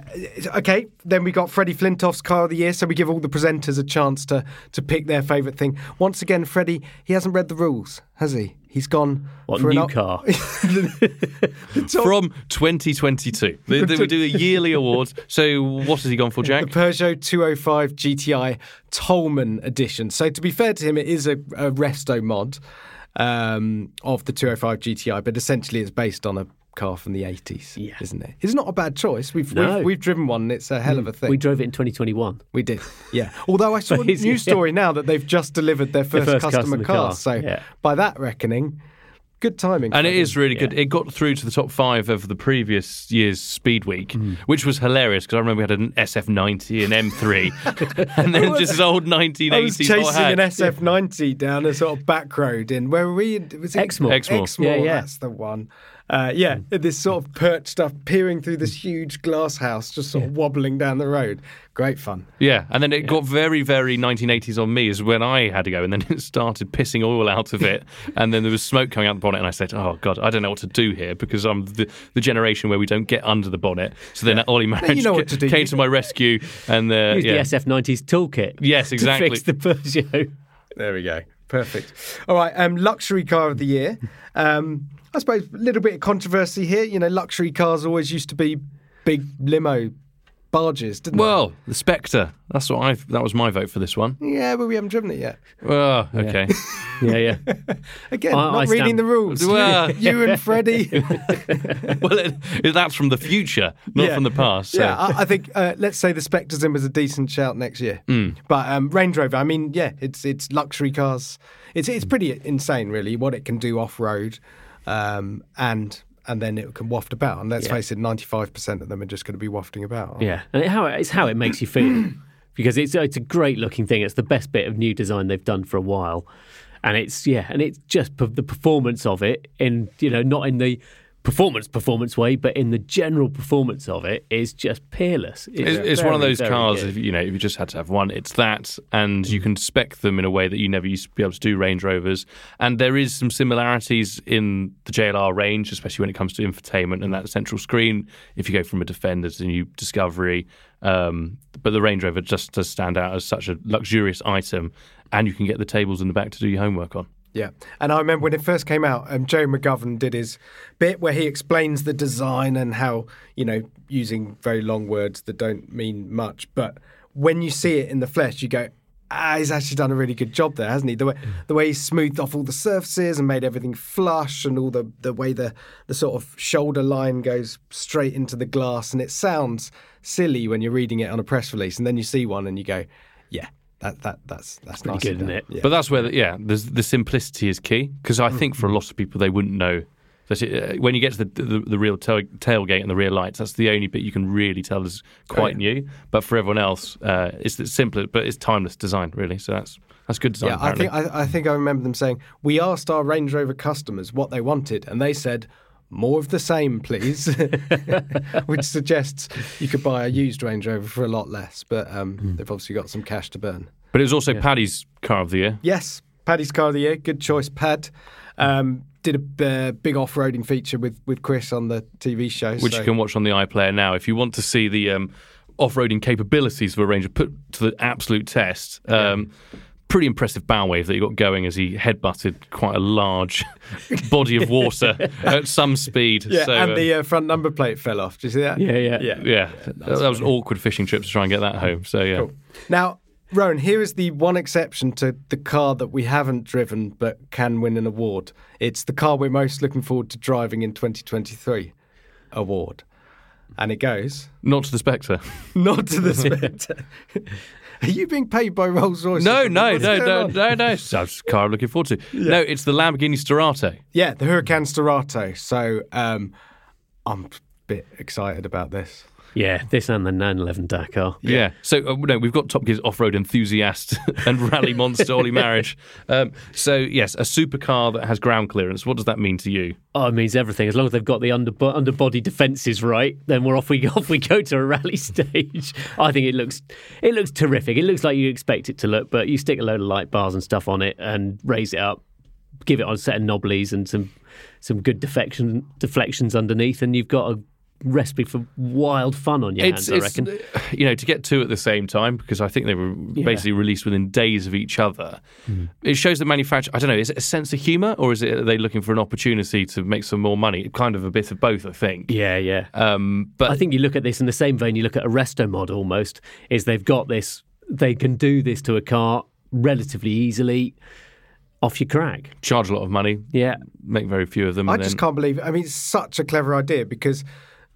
okay, then we got Freddie Flintoff's car of the year, so we give all the presenters a chance to to pick their favourite thing. Once again, Freddie, he hasn't read the rules, has he? He's gone What for an new up- car? from 2022. They, they would do a yearly award. So what has he gone for, Jack? The Peugeot 205 GTI Tolman edition. So to be fair to him, it is a, a resto mod um, of the 205 GTI, but essentially it's based on a car from the 80s, Yeah. isn't it? It's not a bad choice. We've, No. we've we've driven one. and It's a hell of a thing. we drove it in 2021. We did, yeah. Although I saw a But it's- news story now that they've just delivered their first, first customer, customer car. car, So yeah. by that reckoning, good timing. And it is Freddie. is really good. It got through to the top five of the previous year's Speed Week, Mm. which was hilarious because I remember we had an SF90 and M3, and then just this old 1980s I was chasing hat. an SF90 down a sort of back road in where were we? Was it Exmoor. Exmoor. Exmoor, Yeah, yeah. that's the one. Uh, yeah, this sort of perched up, peering through this huge glass house, just sort of wobbling down the road. Great fun. Yeah, and then it got very, very 1980s on me is when I had to go, and then it started pissing oil out of it, and then there was smoke coming out the bonnet, and I said, "Oh God, I don't know what to do here because I'm the, the generation where we don't get under the bonnet." So then Ollie Marriage know what to do. came to my rescue, and uh, Use yeah. the SF90's toolkit. Yes, exactly. To fix the Peugeot. There we go. Perfect. All right, um, luxury car of the year. Um, I suppose a little bit of controversy here. You know, luxury cars always used to be big limo barges, didn't Well, the Spectre. That's what I. That was my vote for this one. they? Yeah, but we haven't driven it yet. Oh, okay. Yeah, yeah. Again, I- not I reading stand- the rules. Well- you and Freddie. well, it, that's from the future, not Yeah. from the past. So. Yeah, I, I think uh, let's say the Spectre's in was a decent shout next year. Hmm. But um, Range Rover, I mean, yeah, it's it's luxury cars. It's it's pretty insane, really, what it can do off road, um, and and then it can waft about. And let's Yeah. face it, ninety five percent of them are just going to be wafting about. Yeah, and it, how it's how it makes you feel because it's it's a great looking thing. It's the best bit of new design they've done for a while, and it's yeah, and it's just p- the performance of it in you know not in the performance performance way, but in the general performance of it is just peerless. It's, it's one of those cars. good. If you know, if you just had to have one, it's that, and you can spec them in a way that you never used to be able to do Range Rovers. And there is some similarities in the JLR range, especially when it comes to infotainment and that central screen. If you go from a Defender to a new Discovery, um, but the Range Rover just does stand out as such a luxurious item, and you can get the tables in the back to do your homework on. Yeah, and I remember when it first came out, um, Joe McGovern did his bit where he explains the design and how you know using very long words that don't mean much, but when you see it in the flesh, you go. Ah, he's actually done a really good job there, hasn't he? The way the way he smoothed off all the surfaces and made everything flush, and all the the way the the sort of shoulder line goes straight into the glass, and it sounds silly when you're reading it on a press release, and then you see one and you go, yeah, that that that's that's pretty nicely good, isn't it? Yeah. But that's where, the, yeah, the, the simplicity is key because I think for a lot of people they wouldn't know that uh, when you get to the the, the real tail, tailgate and the rear lights, that's the only bit you can really tell is quite new. But for everyone else, uh, it's the simpler, but it's timeless design really. So that's that's good design. Yeah, I think I, I think I remember them saying we asked our Range Rover customers what they wanted, and they said more of the same, please, which suggests you could buy a used Range Rover for a lot less. But um, Hmm. they've obviously got some cash to burn. but it was also Paddy's car of the year. Yes, Paddy's car of the year, good choice, Pad. Um, did a uh, big off-roading feature with with Chris on the TV show, which so- you can watch on the iPlayer now. If you want to see the um, off-roading capabilities of a Ranger put to the absolute test, um, pretty impressive bow wave that he got going as he headbutted quite a large body of water at some speed. Yeah, so, and uh, the uh, front number plate fell off. Do you see that? Yeah, yeah. yeah. yeah, that, that was an awkward fishing trip to try and get that home. So yeah, Cool. Now, Rowan, here is the one exception to the car that we haven't driven but can win an award. It's the car we're most looking forward to driving in 2023 award. and it goes Not to the Spectre. not to the Spectre. Are you being paid by Rolls Royce? No, no, no, no, no, no. It's a car I'm looking forward to. No, it's the Lamborghini Sterrato. Yeah, the Huracan Sterrato. So um, I'm a bit excited about this. Yeah, this and the 911 Dakar. Yeah. So uh, no, we've got Top Gear's off-road enthusiast and rally monster Ollie Marriage. Um, so yes, a supercar that has ground clearance. What does that mean to you? Oh, it means everything. As long as they've got the under, underbody defences right, then we're off. We off we go to a rally stage. I think it looks it looks terrific. It looks like you expect it to look, but you stick a load of light bars and stuff on it and raise it up, give it on a set of knobblies and some some good deflection deflections underneath, and you've got a recipe for wild fun on your hands. I reckon. you know, to get two at the same time because I think they were basically released within days of each other. Hmm. It shows the manufacturer. I don't know. Is it a sense of humour or is it are they looking for an opportunity to make some more money? Kind of a bit of both, I think. Yeah, yeah. Um, but I think you look at this in the same vein you look at a resto mod almost, is they've got this, they can do this to a car relatively easily off your crack. charge a lot of money. Yeah. Make very few of them. I just then- can't believe it. I mean, it's such a clever idea because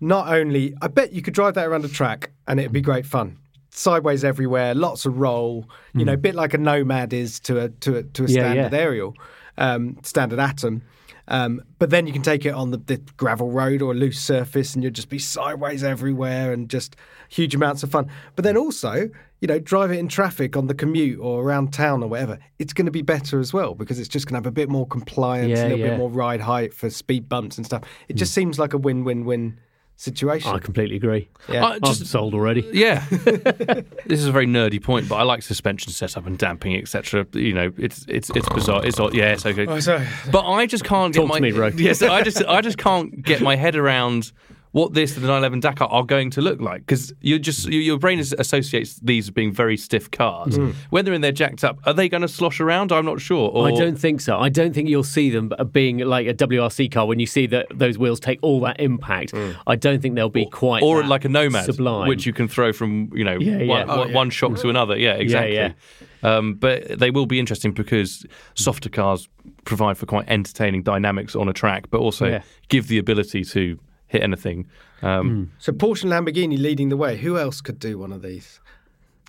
not only, I bet you could drive that around a track and it'd be great fun. Sideways everywhere, lots of roll, you know, a bit like a Nomad is to a to a to a Hmm. Yeah, standard yeah. Ariel, um, standard Atom. Um, but then you can take it on the, the gravel road or a loose surface, and you'll just be sideways everywhere and just huge amounts of fun. But then also, you know, drive it in traffic on the commute or around town or whatever. It's going to be better as well because it's just going to have a bit more compliance, Yeah, a little bit more ride height for speed bumps and stuff. It just seems like a win-win-win situation. I completely agree. Yeah. I I'm sold already. Yeah, this is a very nerdy point, but I like suspension setup and damping, etc. You know, it's it's it's bizarre. It's odd. Yeah, it's okay. Oh, sorry. But I just can't get Talk my to me, bro. yes. I just I just can't get my head around what this and the 911 Dakar are going to look like because you just you, your brain is, associates these as being very stiff cars. Mm. When they're in there jacked up, are they going to slosh around? I'm not sure. Or, I don't think so. I don't think you'll see them uh, being like a WRC car when you see that those wheels take all that impact. Mm. I don't think they'll be quite or like a nomad, sublime. which you can throw from you know Yeah, yeah. one, Oh, one- one shock to mm. another. Yeah, exactly. yeah. Um, but they will be interesting because softer cars provide for quite entertaining dynamics on a track, but also Yeah. give the ability to hit anything. Um, So Porsche and Lamborghini leading the way. Who else could do one of these?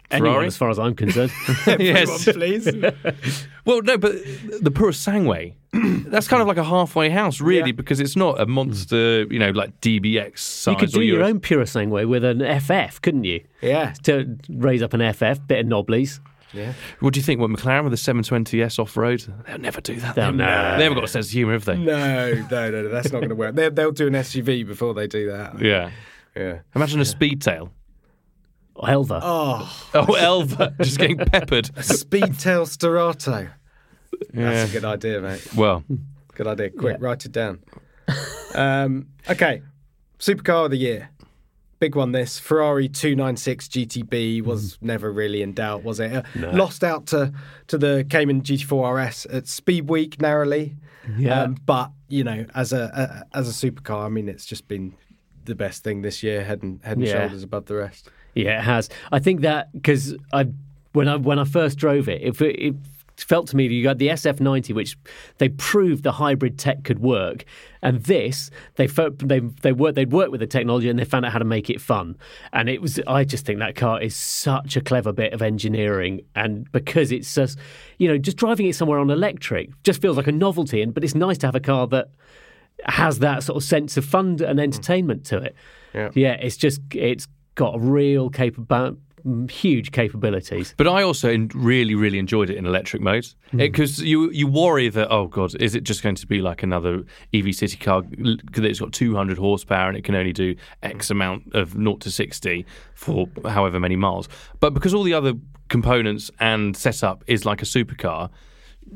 anyone Ferrari? as far as I'm concerned. yes. Everyone, please. Well, no, but the Purosangue, that's kind of like a halfway house, really, Yeah. because it's not a monster, you know, like DBX size. you could do your Euro- own Purosangue with an FF, couldn't you? yeah. To raise up an FF, bit of knobblies. Yeah. What do you think? What McLaren with the 720S off road? They'll never do that. They'll They- never. They haven't got a sense of humour, have they? No, no, no, no, that's not going to work. They, they'll do an SUV before they do that. Yeah. Yeah. Imagine a Speedtail. Elva. Oh, Oh, Elva just getting peppered. Speedtail Sterrato. Yeah. That's a good idea, mate. Well, Good idea. Quick, write it down. um, okay, supercar of the year. Big one. This Ferrari 296 GTB was never really in doubt, was it? Uh, Lost out to to the Cayman GT4 RS at Speed Week narrowly. Yeah. Um, but you know, as a, a as a supercar, I mean, it's just been the best thing this year, head and head and Yeah. shoulders above the rest. Yeah, it has. I think that because I when I when I first drove it, it, it felt to me that you got the SF90, which they proved the hybrid tech could work, and this they they they worked they'd worked with the technology and they found out how to make it fun. And it was I just think that car is such a clever bit of engineering, and because it's just you know just driving it somewhere on electric just feels like a novelty, and but it's nice to have a car that has that sort of sense of fun and hmm. entertainment to it. Yeah. yeah, it's just it's got a real capable, huge capabilities. but I also really, really enjoyed it in electric mode hmm. because you you worry that oh god, is it just going to be like another EV city car because it's got 200 horsepower and it can only do X hmm. amount of 0 to 60 for however many miles. But because all the other components and setup is like a supercar.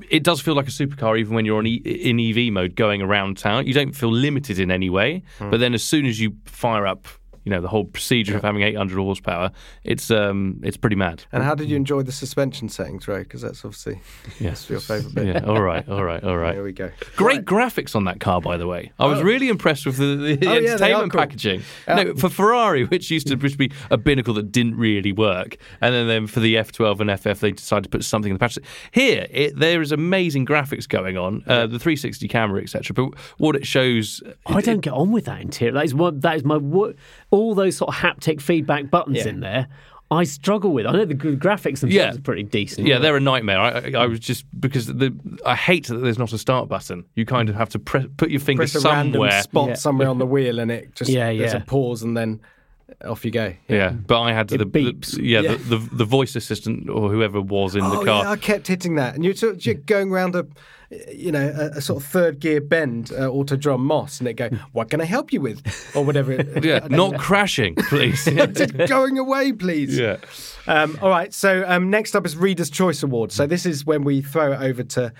it does feel like a supercar even when you're on e- in EV mode going around town. You don't feel limited in any way, hmm. but then as soon as you fire up, you know, the whole procedure of having 800 horsepower, it's um, it's pretty mad. And how did you enjoy the suspension settings, Ray? Because that's obviously yes. your favourite bit. Yeah, all right, all right, all right. There we go. Great graphics on that car, by the way. I was really impressed with the, the Oh, yeah, they entertainment cool. packaging. No, for Ferrari, which used to just be a binnacle that didn't really work, and then, then for the F12 and FF, they decided to put something in the package. Here, it, there is amazing graphics going on, uh, the 360 camera, etc. But what it shows, I don't get on with that interior. That is my that is my wo- all those sort of haptic feedback buttons Yeah. in there. I struggle with. I know the graphics themselves Yeah. are pretty decent. Yeah, they're a nightmare. I, I, I was just because the I hate that there's not a start button. You kind of have to pre- put your finger Press a random somewhere. spot Yeah. somewhere on the wheel, and it just Yeah, there's yeah. a pause, and then off you go. Yeah, but I had It the, the beeps. yeah, Yeah. The, the the voice assistant or whoever was in the oh car. yeah, I kept hitting that, and you're, sort of, you're going around a, you know, a, a sort of third gear bend, uh, Autodrom Most, and it go, "What can I help you with?" or whatever. it- Yeah, don't know. crashing, please. Just going away, please. yeah. Um, all right. So um, next up is Reader's Choice Award. So this is when we throw it over to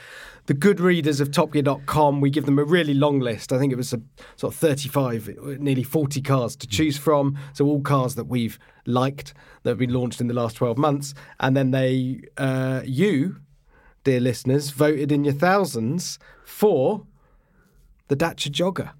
the good readers of TopGear.com. We give them a really long list. I think it was a sort of 35, nearly 40 cars to choose from. So all cars that we've liked that have been launched in the last 12 months, and then they, uh, you, dear listeners, voted in your thousands for the Dacia Jogger.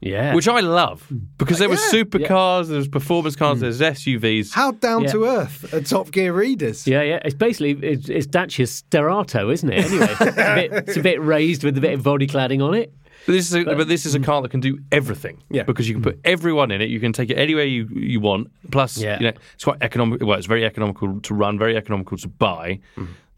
Yeah. Which I love hmm. because there were Yeah. supercars, was performance cars, hmm. there's SUVs. How down Yeah. to earth are Top Gear readers? Yeah, yeah. It's basically it's, it's Dacia's Sterrato, isn't it? Anyway, it's, a bit, it's a bit raised with a bit of body cladding on it. But this is a, but this is a hmm. car that can do everything. Yeah. Because you can put everyone in it. You can take it anywhere you, you want. Plus, Yeah. you know, it's quite economic. Well, it's very economical to run, very economical to buy.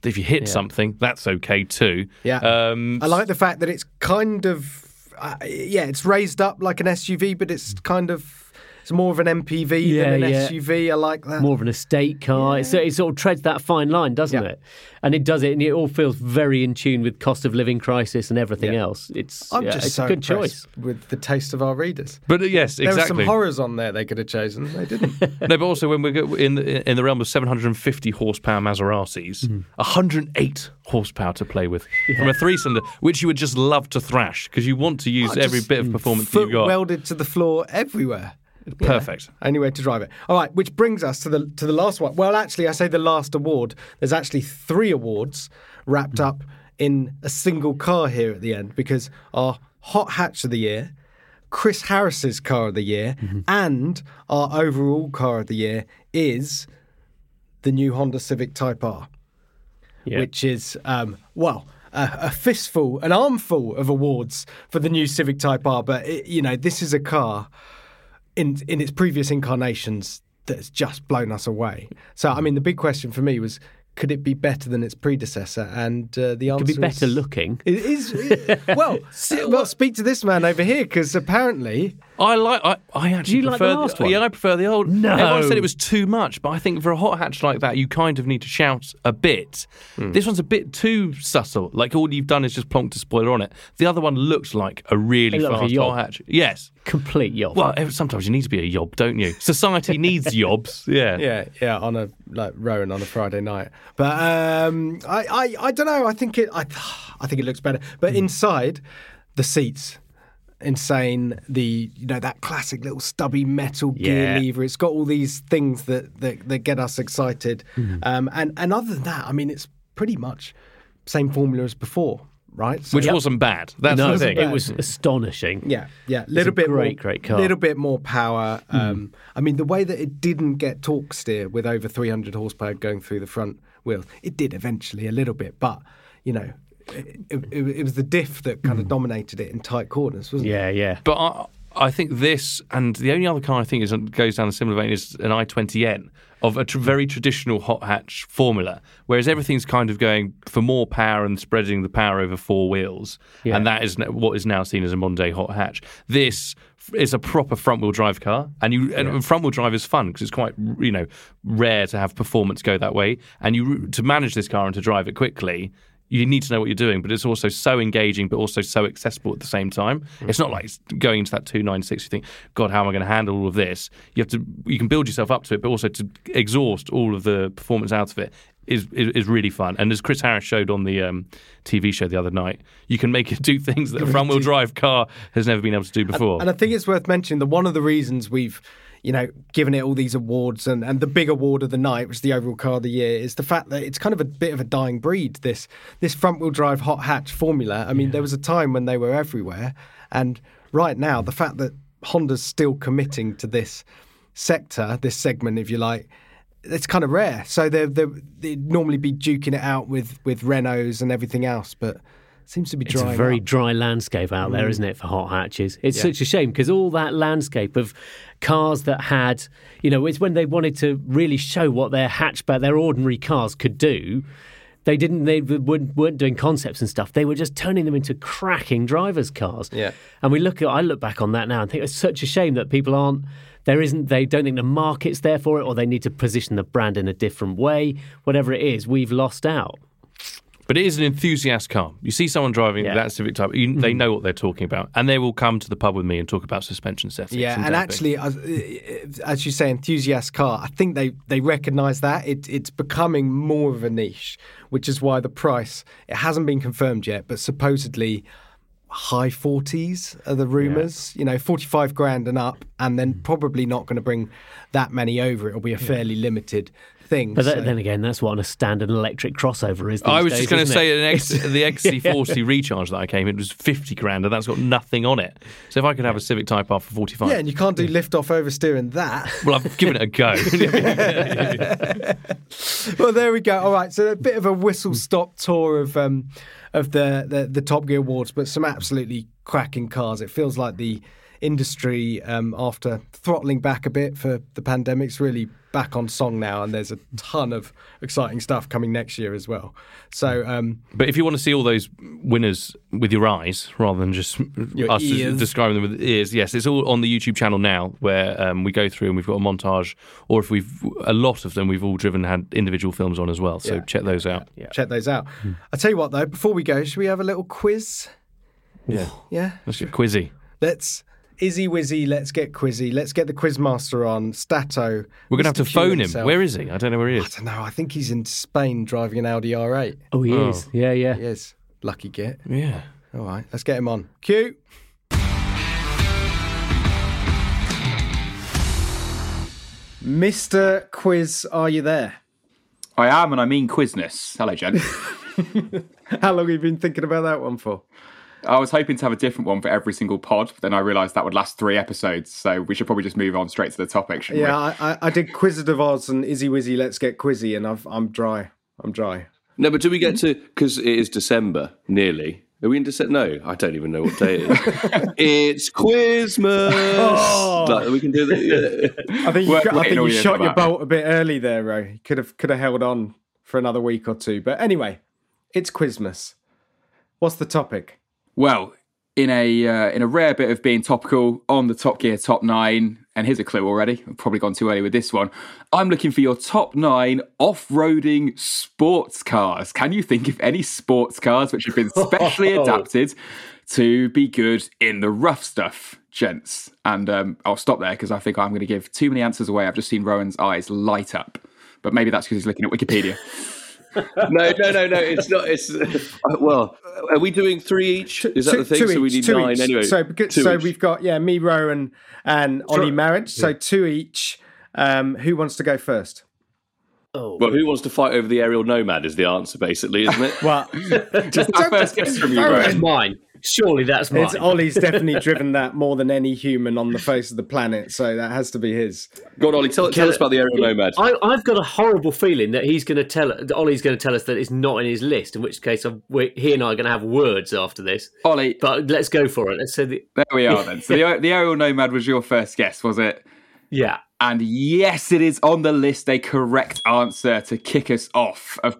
If you hit something, that's okay too. Yeah. Um, I like the fact that it's kind of, uh, yeah, it's raised up like an SUV, but it's kind of, it's more of an MPV Yeah, than an yeah. SUV. I like that. More of an estate car. It's, it sort of treads that fine line, doesn't Yeah. it? And it does it, and it all feels very in tune with cost of living crisis and everything Yeah. else. It's I'm yeah, just it's so a good choice. with the taste of our readers. but uh, yes, There were some horrors on there they could have chosen. They didn't. no, but also when we go in the, in the realm of 750 horsepower Maseratis, Mm-hmm. 108 horsepower to play with from a three-cylinder, which you would just love to thrash because you want to use I every bit of performance Foot you've got. welded to the floor everywhere. Perfect. Only way to drive it. All right, which brings us to the to the last one. Well, actually, I say the last award. There's actually three awards wrapped up in a single car here at the end because our hot hatch of the year, Chris Harris's car of the year, and our overall car of the year is the new Honda Civic Type R Yeah. which is um, well a, a fistful, an armful of awards for the new Civic Type R. But it, you know, this is a car in in its previous incarnations that's just blown us away. So, I mean, the big question for me was. Could it be better than its predecessor? And uh, the answer Could be better is, looking. It is well. well, speak to this man over here because apparently I like. I, I actually you like the prefer last one? Yeah, I prefer the old. No. everyone said it was too much, but I think for a hot hatch like that, you kind of need to shout a bit. Hmm. This one's a bit too subtle. Like all you've done is just plonked a spoiler on it. The other one looks like a really It looked like a fast yacht. hot hatch. Yes. Complete yacht. Well, sometimes you need to be a yob, don't you? Society needs yobs. Yeah. Yeah, yeah, on a like rowing on a Friday night. But um, I, I, I don't know. I think it, I, I think it looks better. But inside, the seats, insane. The you know that classic little stubby metal gear Yeah. lever. It's got all these things that that, that get us excited. Um, and and other than that, I mean, it's pretty much same formula as before, right? So- Which wasn't bad. That's no, the thing. it was astonishing. Yeah, yeah, little a bit great, more, great car. Little bit more power. Um, I mean, the way that it didn't get torque steer with over 300 horsepower going through the front wheels, it did eventually a little bit, but you know, it, it, it was the diff that kind Hmm. of dominated it in tight corners, wasn't it? Yeah, yeah. But I, I think this, and the only other car I think is goes down a similar vein is an i20N of a tr- very traditional hot hatch formula, whereas everything's kind of going for more power and spreading the power over four wheels, Yeah. and that is what is now seen as a modern day hot hatch. This f- is a proper front wheel drive car, and you and front wheel drive is fun because it's quite you know rare to have performance go that way, and you to manage this car and to drive it quickly you need to know what you're doing, but it's also so engaging, but also so accessible at the same time. It's not like it's going into that 296, you think, God, how am I going to handle all of this? You have to, you can build yourself up to it, but also to exhaust all of the performance out of it is, is, is really fun. And as Chris Harris showed on the um, TV show the other night, you can make it do things that a front wheel drive car has never been able to do before. And I think it's worth mentioning that one of the reasons we've, you know, given it all these awards and, and the big award of the night, which is the overall car of the year, is the fact that it's kind of a bit of a dying breed. This this front wheel drive hot hatch formula. I mean, there was a time when they were everywhere, and right now the fact that Honda's still committing to this sector, this segment, if you like. It's kind of rare, so they they they'd normally be duking it out with with Renaults and everything else, but it seems to be dry. It's a very up. dry landscape out there, mm. isn't it, for hot hatches? It's such a shame because all that landscape of cars that had, you know, it's when they wanted to really show what their hatchback, their ordinary cars could do. They didn't. They weren't, weren't doing concepts and stuff. They were just turning them into cracking drivers' cars. Yeah. And we look at. I look back on that now and think it's such a shame that people aren't. There isn't. They don't think the market's there for it, or they need to position the brand in a different way. Whatever it is, we've lost out. But it is an enthusiast car. You see someone driving Yeah. that Civic Type, you, they mm-hmm. know what they're talking about, and they will come to the pub with me and talk about suspension settings. Yeah, and damping. actually, as, as you say, enthusiast car. I think they they recognise that it, it's becoming more of a niche, which is why the price it hasn't been confirmed yet, but supposedly high forties are the rumours. You know, forty five grand and up, and then mm. probably not going to bring that many over. It'll be a fairly limited thing. But so- then, then again, that's what a standard electric crossover is. I was days, just going to say an X, the XC40 recharge that I came in was 50 grand, and that's got nothing on it. So if I could have a Civic Type R for 45, yeah, and you can't do lift off oversteering that. well, I've given it a go. well, there we go. All right, so a bit of a whistle stop tour of um, of the, the the Top Gear Awards, but some absolutely cracking cars. It feels like the industry, um, after throttling back a bit for the pandemic's really back on song now, and there's a ton of exciting stuff coming next year as well. So, um, but if you want to see all those winners with your eyes rather than just us ears. describing them with ears, yes, it's all on the YouTube channel now where um, we go through and we've got a montage, or if we've a lot of them, we've all driven had individual films on as well. So Yeah. check those out. Yeah. check those out. I tell you what, though, before we go, should we have a little quiz? Yeah, Yeah, let's get quizzy. let's. Izzy Wizzy, let's get quizzy. Let's get the quizmaster on. Stato. We're gonna have to Mr. Q phone him. Where is he? I don't know where he is. I don't know. I think he's in Spain driving an Audi R8. Oh, he Oh. is. Yeah, yeah. He is. Lucky git. Yeah. All right, let's get him on. Q. Mr. Quiz, are you there? I am, and I mean quizness. Hello, Jen. How long have you been thinking about that one for? I was hoping to have a different one for every single pod, but then I realised that would last three episodes, so we should probably just move on straight to the topic, shouldn't Yeah, I, I, I did Quiz of Oz and Izzy Wizzy, let's get quizzy, and I've, I'm dry. I'm dry. No, but do we get to because it is December nearly? Are we in December? No, I don't even know what day it is. it's Quizmas. Oh. Like, we can do that. yeah. I think you, We're I think you shot your that. bolt a bit early there, Ro. You could have could have held on for another week or two. But anyway, it's Quizmas. What's the topic? We? Well, in a uh, in a rare bit of being topical on the Top Gear Top Nine, and here's a clue already. I've probably gone too early with this one. I'm looking for your top nine off-roading sports cars. Can you think of any sports cars which have been specially adapted to be good in the rough stuff, gents? And um, I'll stop there because I think I'm going to give too many answers away. I've just seen Rowan's eyes light up, but maybe that's because he's looking at Wikipedia. No, no, no, no. It's not. It's uh, well. Are we doing three each? Is that Two- the thing? two so we each, need two nine each. anyway. So because, Two so each. we've got yeah, me, Rowan, and Ollie Marriage. So two each. Um, who wants to go first? Oh. Well, who wants to fight over the Ariel Nomad? Is the answer basically, isn't it? Well, Just our first guess from you, Rowan. mine. Surely that's mine. it's Ollie's definitely driven that more than any human on the face of the planet. So that has to be his. Go on, Ollie. Tell, tell us about the Ariel Nomad. I, I've got a horrible feeling that he's going to tell that Ollie's going to tell us that it's not in his list. In which case, I've, we, he and I are going to have words after this. Ollie, But let's go for it. Let's say the there we are then. So the, the Ariel Nomad was your first guess, was it? yeah. And yes, it is on the list. A correct answer to kick us off. Of,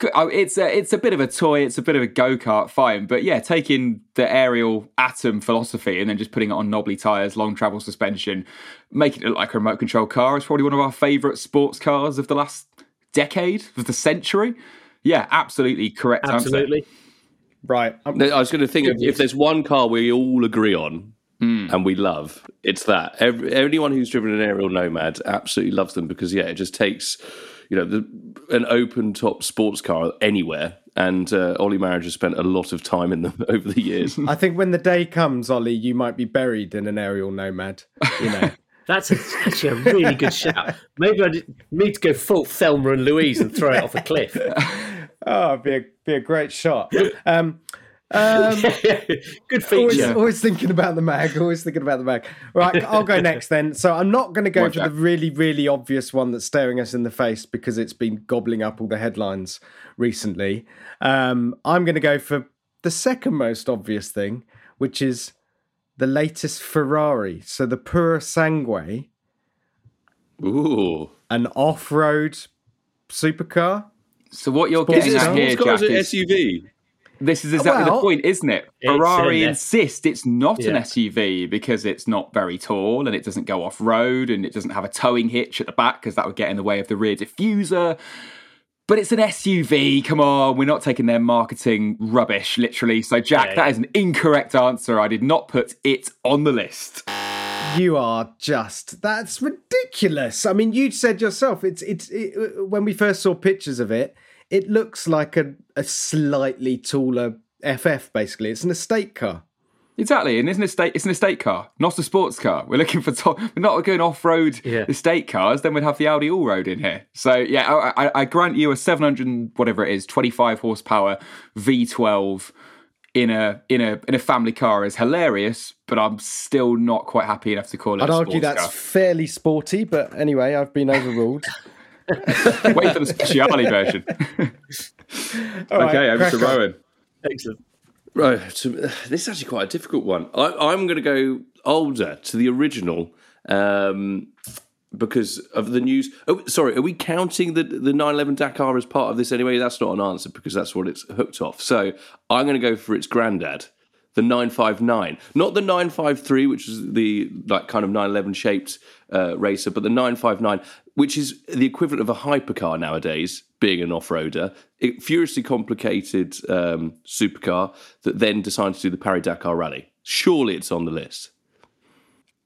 it's a it's a bit of a toy. It's a bit of a go kart, fine. But yeah, taking the Ariel Atom philosophy and then just putting it on knobbly tires, long travel suspension, making it look like a remote control car is probably one of our favourite sports cars of the last decade of the century. Yeah, absolutely correct answer. Absolutely. Right. Um, No, I was going to think of if there's one car we all agree on and we love, it's that. Every, anyone who's driven an Ariel Nomad absolutely loves them because yeah, it just takes you know the, an open top sports car anywhere. And uh, Ollie Marriage has spent a lot of time in them over the years. I think when the day comes, Ollie, you might be buried in an Ariel Nomad. You know. That's actually a really good shout. Maybe I need to go full Thelma and Louise and throw it off a cliff. oh, it'd be a, be a great shot. Um, good always, feature. always thinking about the mag. Always thinking about the mag. Right, I'll go next then. So I'm not going to go Watch for out. the really, really obvious one that's staring us in the face because it's been gobbling up all the headlines recently. Um, I'm going to go for the second most obvious thing, which is the latest Ferrari. So the Purosangue, Ooh. an off-road supercar. So what you're Sports getting car. at here, Sports cars Jack, are is SUV. This is exactly Well, the point, isn't it? Ferrari in insist it's not an SUV because it's not very tall and it doesn't go off road and it doesn't have a towing hitch at the back because that would get in the way of the rear diffuser. But it's an SUV. Come on, we're not taking their marketing rubbish, literally. So, Jack, Yeah, that yeah. is an incorrect answer. I did not put it on the list. You are just that's ridiculous. I mean, you said yourself it's it's it, when we first saw pictures of it, it looks like a a slightly taller FF. Basically, it's an estate car. Exactly, and isn't estate? It's an estate car, not a sports car. We're looking for top. We're not going off-road Yeah. estate cars. Then we'd have the Audi Allroad in here. So yeah, I, I, I grant you a 700 whatever it is, 25 horsepower V12 in a in a in a family car is hilarious, but I'm still not quite happy enough to call it. I'd a argue sports that's fairly sporty, but anyway, I've been overruled. car. Wait for the speciality version. All right, okay, over crack to on. Rowan. Excellent. Right. So, uh, this is actually quite a difficult one. I, I'm going to go older to the original um, because of the news. Oh, sorry. Are we counting the the 911 Dakar as part of this anyway? That's not an answer because that's what it's hooked off. So I'm going to go for its granddad, the 959, not the 953, which is the like kind of 911 shaped uh, racer, but the 959, which is the equivalent of a hypercar nowadays, being an off-roader. It, furiously complicated um, supercar that then decided to do the Paris Dakar Rally. Surely it's on the list.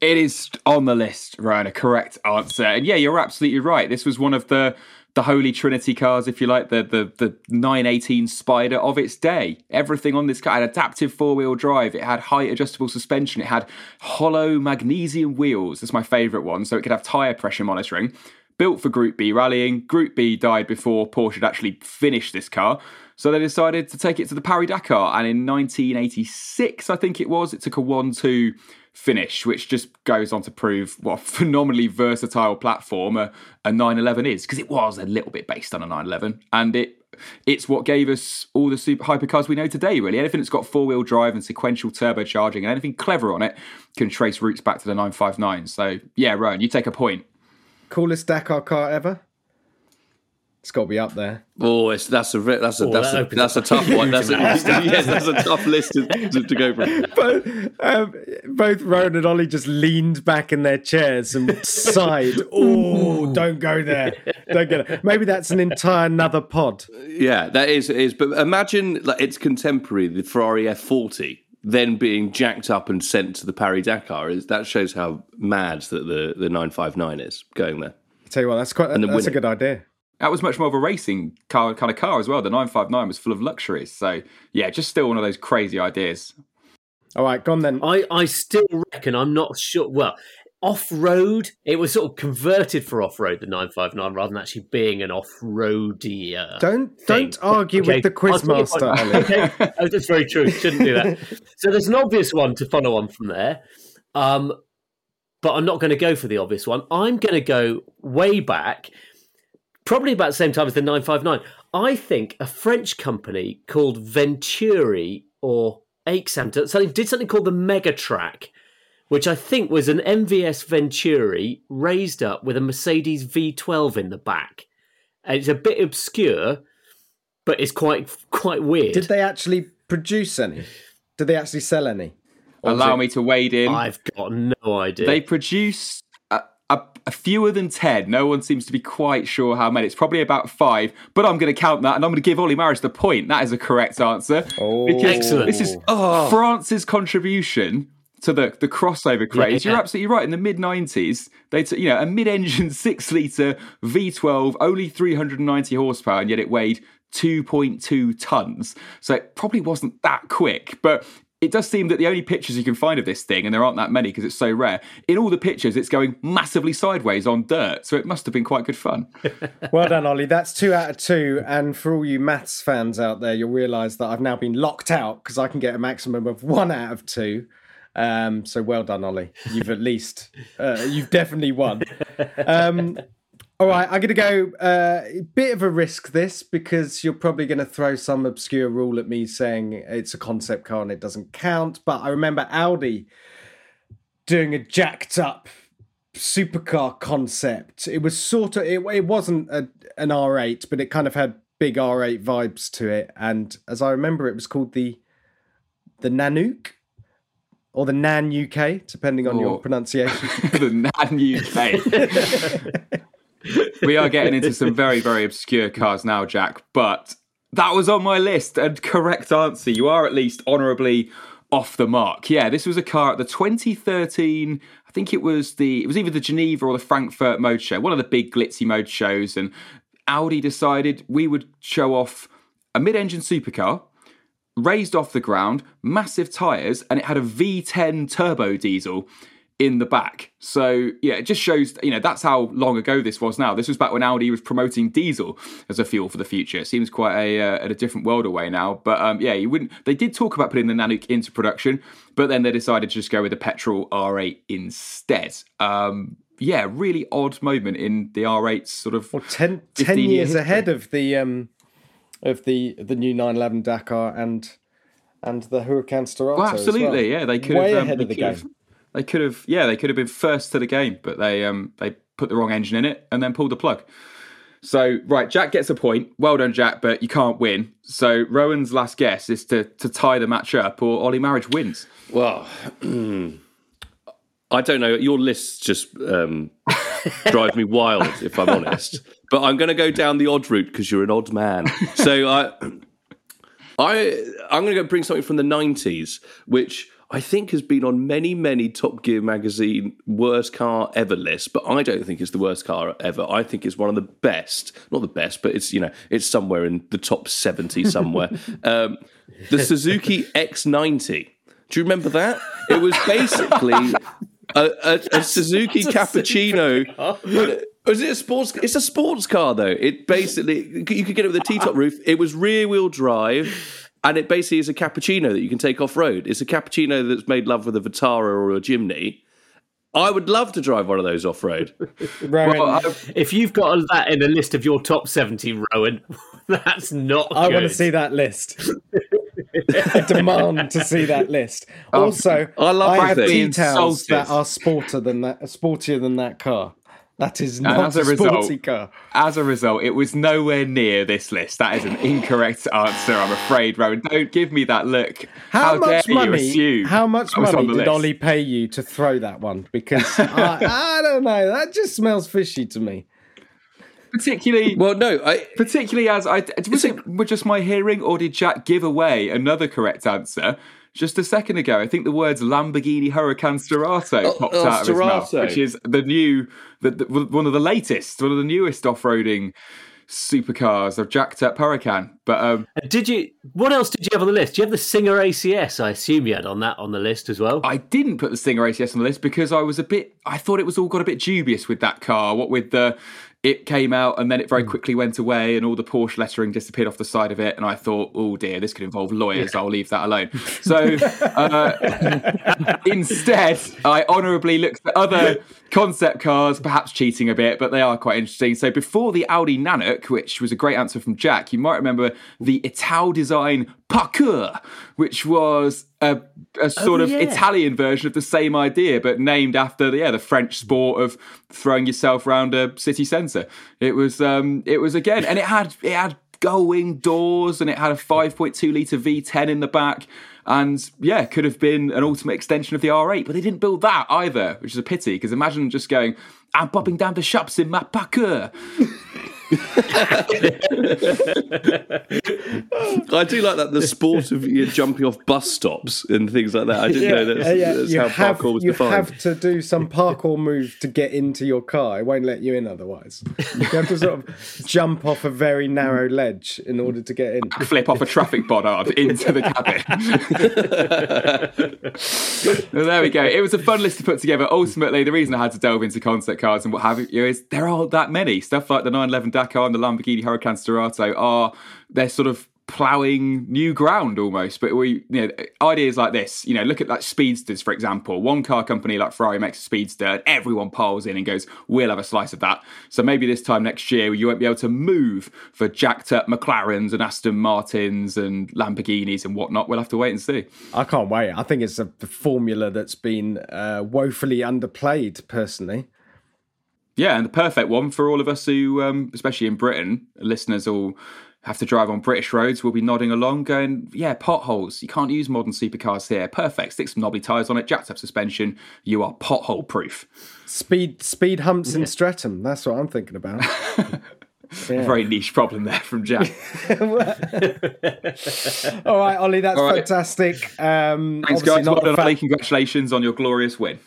It is on the list, Ryan. A correct answer, and yeah, you're absolutely right. This was one of the the holy trinity cars, if you like, the the the 918 Spider of its day. Everything on this car had adaptive four wheel drive. It had height adjustable suspension. It had hollow magnesium wheels. That's my favourite one, so it could have tyre pressure monitoring. Built for Group B rallying. Group B died before Porsche had actually finished this car. So they decided to take it to the Paris Dakar. And in 1986, I think it was, it took a 1 2 finish, which just goes on to prove what a phenomenally versatile platform a, a 911 is, because it was a little bit based on a 911. And it it's what gave us all the super hypercars we know today, really. Anything that's got four wheel drive and sequential turbocharging and anything clever on it can trace roots back to the 959. So, yeah, Rowan, you take a point. Coolest Dakar car ever. It's got to be up there. Oh, it's, that's a ve- that's a Oh, that's that a that's a tough one. That's a, yes, that's a tough list to, to, to go from. Both, um, both Rowan and Ollie just leaned back in their chairs and sighed. Oh, don't go there. Don't get it. Maybe that's an entire another pod. Yeah, that is it is. But imagine like its contemporary, the Ferrari F40, then being jacked up and sent to the Paris Dakar. Is that shows how mad that the the 959 is going there. I tell you what, that's quite. then That's a good idea. That was much more of a racing car kind of car as well. The 959 was full of luxuries. So, yeah, just still one of those crazy ideas. All right, gone then. I, I still reckon I'm not sure. Well, off road, it was sort of converted for off road, the 959, rather than actually being an off roady. Uh, Don't thing. don't argue Okay, with the quizmaster, okay, oh, that's very true. Shouldn't do that. So there's an obvious one to follow on from there, um, but I'm not going to go for the obvious one. I'm going to go way back, probably about the same time as the 959. I think a French company called Venturi or something, did something called the Megatrack, which I think was an MVS Venturi raised up with a Mercedes V12 in the back. And it's a bit obscure, but it's quite quite weird. Did they actually produce any? Did they actually sell any? Allow me to wade in. I've got no idea. They produce a, a, a fewer than 10. No one seems to be quite sure how many. It's probably about five, but I'm going to count that and I'm going to give Ollie Marriage the point. That is a correct answer. Oh. Excellent. This is France's contribution to the, the crossover craze. Yeah. You're absolutely right. In the mid 90s, they took, you know, a mid engine six litre V12, only 390 horsepower, and yet it weighed 2.2 tons. So it probably wasn't that quick, but it does seem that the only pictures you can find of this thing, and there aren't that many because it's so rare, in all the pictures, it's going massively sideways on dirt. So it must have been quite good fun. Well done, Ollie. That's two out of two. And for all you maths fans out there, you'll realise that I've now been locked out because I can get a maximum of one out of two. Um, so well done, Ollie. You've at least, uh, you've definitely won. Um, all right, I'm going to go uh, a bit of a risk this because you're probably going to throw some obscure rule at me saying it's a concept car and it doesn't count. But I remember Audi doing a jacked up supercar concept. It was sort of it, it wasn't a, an R8, but it kind of had big R8 vibes to it. And as I remember, it was called the the Nanuk or the Nan UK, depending on your pronunciation. the Nan UK. we are getting into some very, very obscure cars now, Jack, but that was on my list. And correct answer. You are at least honourably off the mark. Yeah, this was a car at the 2013. I think it was the it was either the Geneva or the Frankfurt Motor Show, one of the big glitzy motor shows, and Audi decided we would show off a mid-engine supercar raised off the ground, massive tyres, and it had a V10 turbo diesel in the back. So yeah, it just shows you know that's how long ago this was. Now this was back when Audi was promoting diesel as a fuel for the future. It seems quite a uh, at a different world away now. But um, yeah, you wouldn't. They did talk about putting the Nanuk into production, but then they decided to just go with the petrol R8 instead. Um, yeah, really odd moment in the R8's sort of Well, 10, 10 15 years ahead of the um of the the new 911 Dakar and and the Huracan Sterrato. Well, as absolutely, well. yeah. They could way have um, ahead of the game. have- They could have, yeah, they could have been first to the game, but they um they put the wrong engine in it and then pulled the plug. So right, Jack gets a point. Well done, Jack, but you can't win. So Rowan's last guess is to to tie the match up, or Ollie Marriage wins. Well, I don't know. Your lists just um, drive me wild, if I'm honest. But I'm going to go down the odd route because you're an odd man. So I, I, I'm going to go bring something from the '90s, which I think has been on many, many Top Gear magazine worst car ever lists. But I don't think it's the worst car ever. I think it's one of the best. Not the best, but it's you know it's somewhere in the top 70 somewhere. um, the Suzuki X90. Do you remember that? It was basically a, a, a Suzuki Cappuccino. Was it a sports? It's a sports car though. It basically you could get it with a T-top roof. It was rear-wheel drive, and it basically is a cappuccino that you can take off road. It's a cappuccino that's made love with a Vitara or a Jimny. I would love to drive one of those off road. Rowan, Well, If you've got that in a list of your top 70, Rowan, that's not I good. want to see that list. I demand to see that list. Um, also, I love I have details that are sporter than that, sportier than that car. That is not as a, a result- sporty car. as a result, it was nowhere near this list. That is an incorrect answer, I'm afraid, Rowan. Don't give me that look. How, much dare you money? assume How much I was on money did list? Ollie pay you to throw that one? Because I, I don't know. That just smells fishy to me. Particularly, Well, no, I, particularly as I was It's it with just my hearing, or did Jack give away another correct answer just a second ago? I think the words Lamborghini Huracan Sterrato popped oh, out of his mouth, which is the new, the, the, one of the latest, one of the newest off-roading supercars of jacked up Huracan. But um, Did you? What else did you have on the list? Do you have the Singer ACS? I assume you had on that on the list as well. I didn't put the Singer ACS on the list because I was a bit. I thought it was all got a bit dubious with that car. What with the. It came out and then it very quickly went away, and all the Porsche lettering disappeared off the side of it. And I thought, oh dear, this could involve lawyers. I'll leave that alone. So uh, instead, I honourably looked at other concept cars, perhaps cheating a bit, but they are quite interesting. So before the Audi Nanuk, which was a great answer from Jack, you might remember the Italdesign Parkour, which was a, a sort Oh, of yeah. Italian version of the same idea, but named after the, yeah the French sport of throwing yourself around a city centre. It was um, it was again, and it had it had gull-wing doors, and it had a 5.2 litre V10 in the back. And yeah, could have been an ultimate extension of the R8, but they didn't build that either, which is a pity. Because imagine just going, "I'm popping down the shops in my Parkour." Oh, I do like that the sport of you know, jumping off bus stops and things like that. I didn't know that's, yeah, that's you how have parkour was you defined. have to do some parkour move to get into your car. It won't let you in otherwise. You have to sort of jump off a very narrow ledge in order to get in. flip off a traffic bollard into the cabin. well, there we go. It was a fun list to put together. Ultimately, the reason I had to delve into concept cars and what have you is there aren't that many. Stuff like the 911 Dakar and the Lamborghini Huracan Sterrato are they're sort of ploughing new ground almost. But we, you know, ideas like this, you know, look at like speedsters, for example. One car company like Ferrari makes a speedster, and everyone piles in and goes, we'll have a slice of that. So maybe this time next year, you won't be able to move for jacked up McLarens and Aston Martins and Lamborghinis and whatnot. We'll have to wait and see. I can't wait. I think it's a formula that's been uh, woefully underplayed, personally. Yeah, and the perfect one for all of us who, um, especially in Britain, listeners all have to drive on British roads. We'll be nodding along, going, "Yeah, potholes. You can't use modern supercars here. Perfect. Stick some knobbly tyres on it, jacked up suspension. You are pothole proof." Speed speed humps in Streatham. That's what I'm thinking about. A very niche problem there from Jack. All right, Ollie, that's All right. fantastic. Um, Thanks, guys. Well done, fa- Ollie. Congratulations on your glorious win.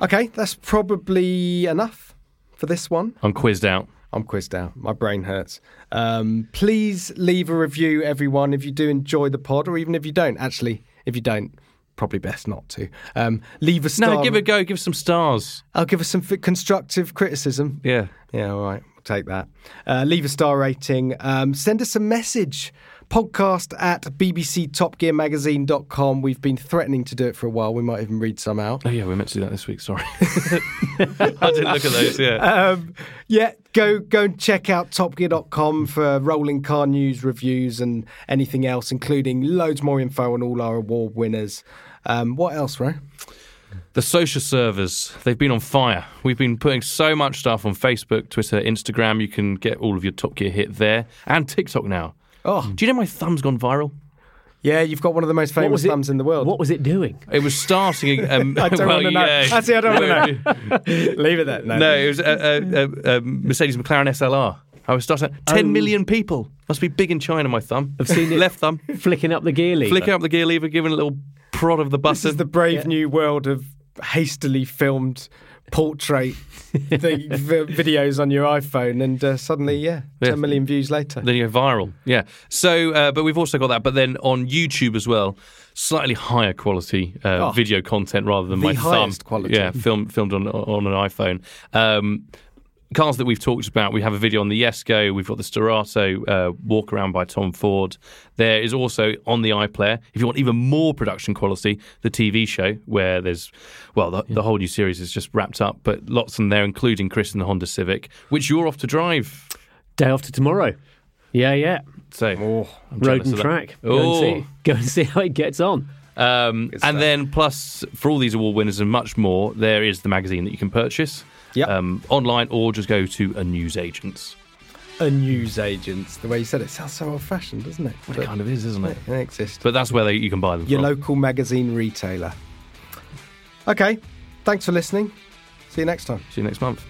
Okay, that's probably enough for this one. I'm quizzed out. I'm quizzed out. My brain hurts. Um, please leave a review, everyone, if you do enjoy the pod, or even if you don't. Actually, if you don't, probably best not to. Um, leave a star. No, give it a go. Give some stars. I'll give us some f- constructive criticism. Yeah. Yeah, all right. We'll take that. Uh, leave a star rating. Um, send us a message. Podcast at bbctopgearmagazine.com. We've been threatening to do it for a while. We might even read some out. Oh yeah, we meant to do that this week. Sorry, I didn't look at those. Yeah. Um, yeah, go go and check out topgear.com for rolling car news, reviews, and anything else, including loads more info on all our award winners. Um, what else, Ray? The social servers, they've been on fire. We've been putting so much stuff on Facebook, Twitter, Instagram. You can get all of your Top Gear hit there and TikTok now. Oh, Do you know my thumb's gone viral? yeah, you've got one of the most famous was it- thumbs in the world. What was it doing? It was starting. Um, I don't well, want to know. yeah. Actually, I don't want to know. Leave it there. No, No, it was a, a, a, a Mercedes McLaren SLR. I was starting. Ten million people must be big in China. My thumb. I've seen it. Left thumb. Flicking up the gear lever. Flicking up the gear lever, giving a little prod of the bus. This is the brave new world of hastily filmed portrait thing, v- videos on your iPhone, and uh, suddenly, yeah, Yeah. 10 million views later. Then you go viral. Yeah. So, uh, but we've also got that. But then on YouTube as well, slightly higher quality uh, Oh. video content rather than my highest thumb. quality. Yeah, film, filmed on on an iPhone. Um, cars that we've talked about, we have a video on the Jesko. We've got the Sterrato uh, walk around by Tom Ford. There is also on the iPlayer, if you want even more production quality, the TV show where there's, well, the, the whole new series is just wrapped up, but lots in there, including Chris and the Honda Civic, which you're off to drive. Day after tomorrow. Yeah, yeah. So, I'm Road and track. Go, Oh. and see, go and see how it gets on. Um, and then, plus, for all these award winners and much more, there is the magazine that you can purchase Yep. um, online or just go to a newsagent's. A news agent. The way you said it sounds so old fashioned, doesn't it? It kind of is, isn't it? It exists. But that's where they, you can buy them Your from. local magazine retailer. Okay, thanks for listening. See you next time. See you next month.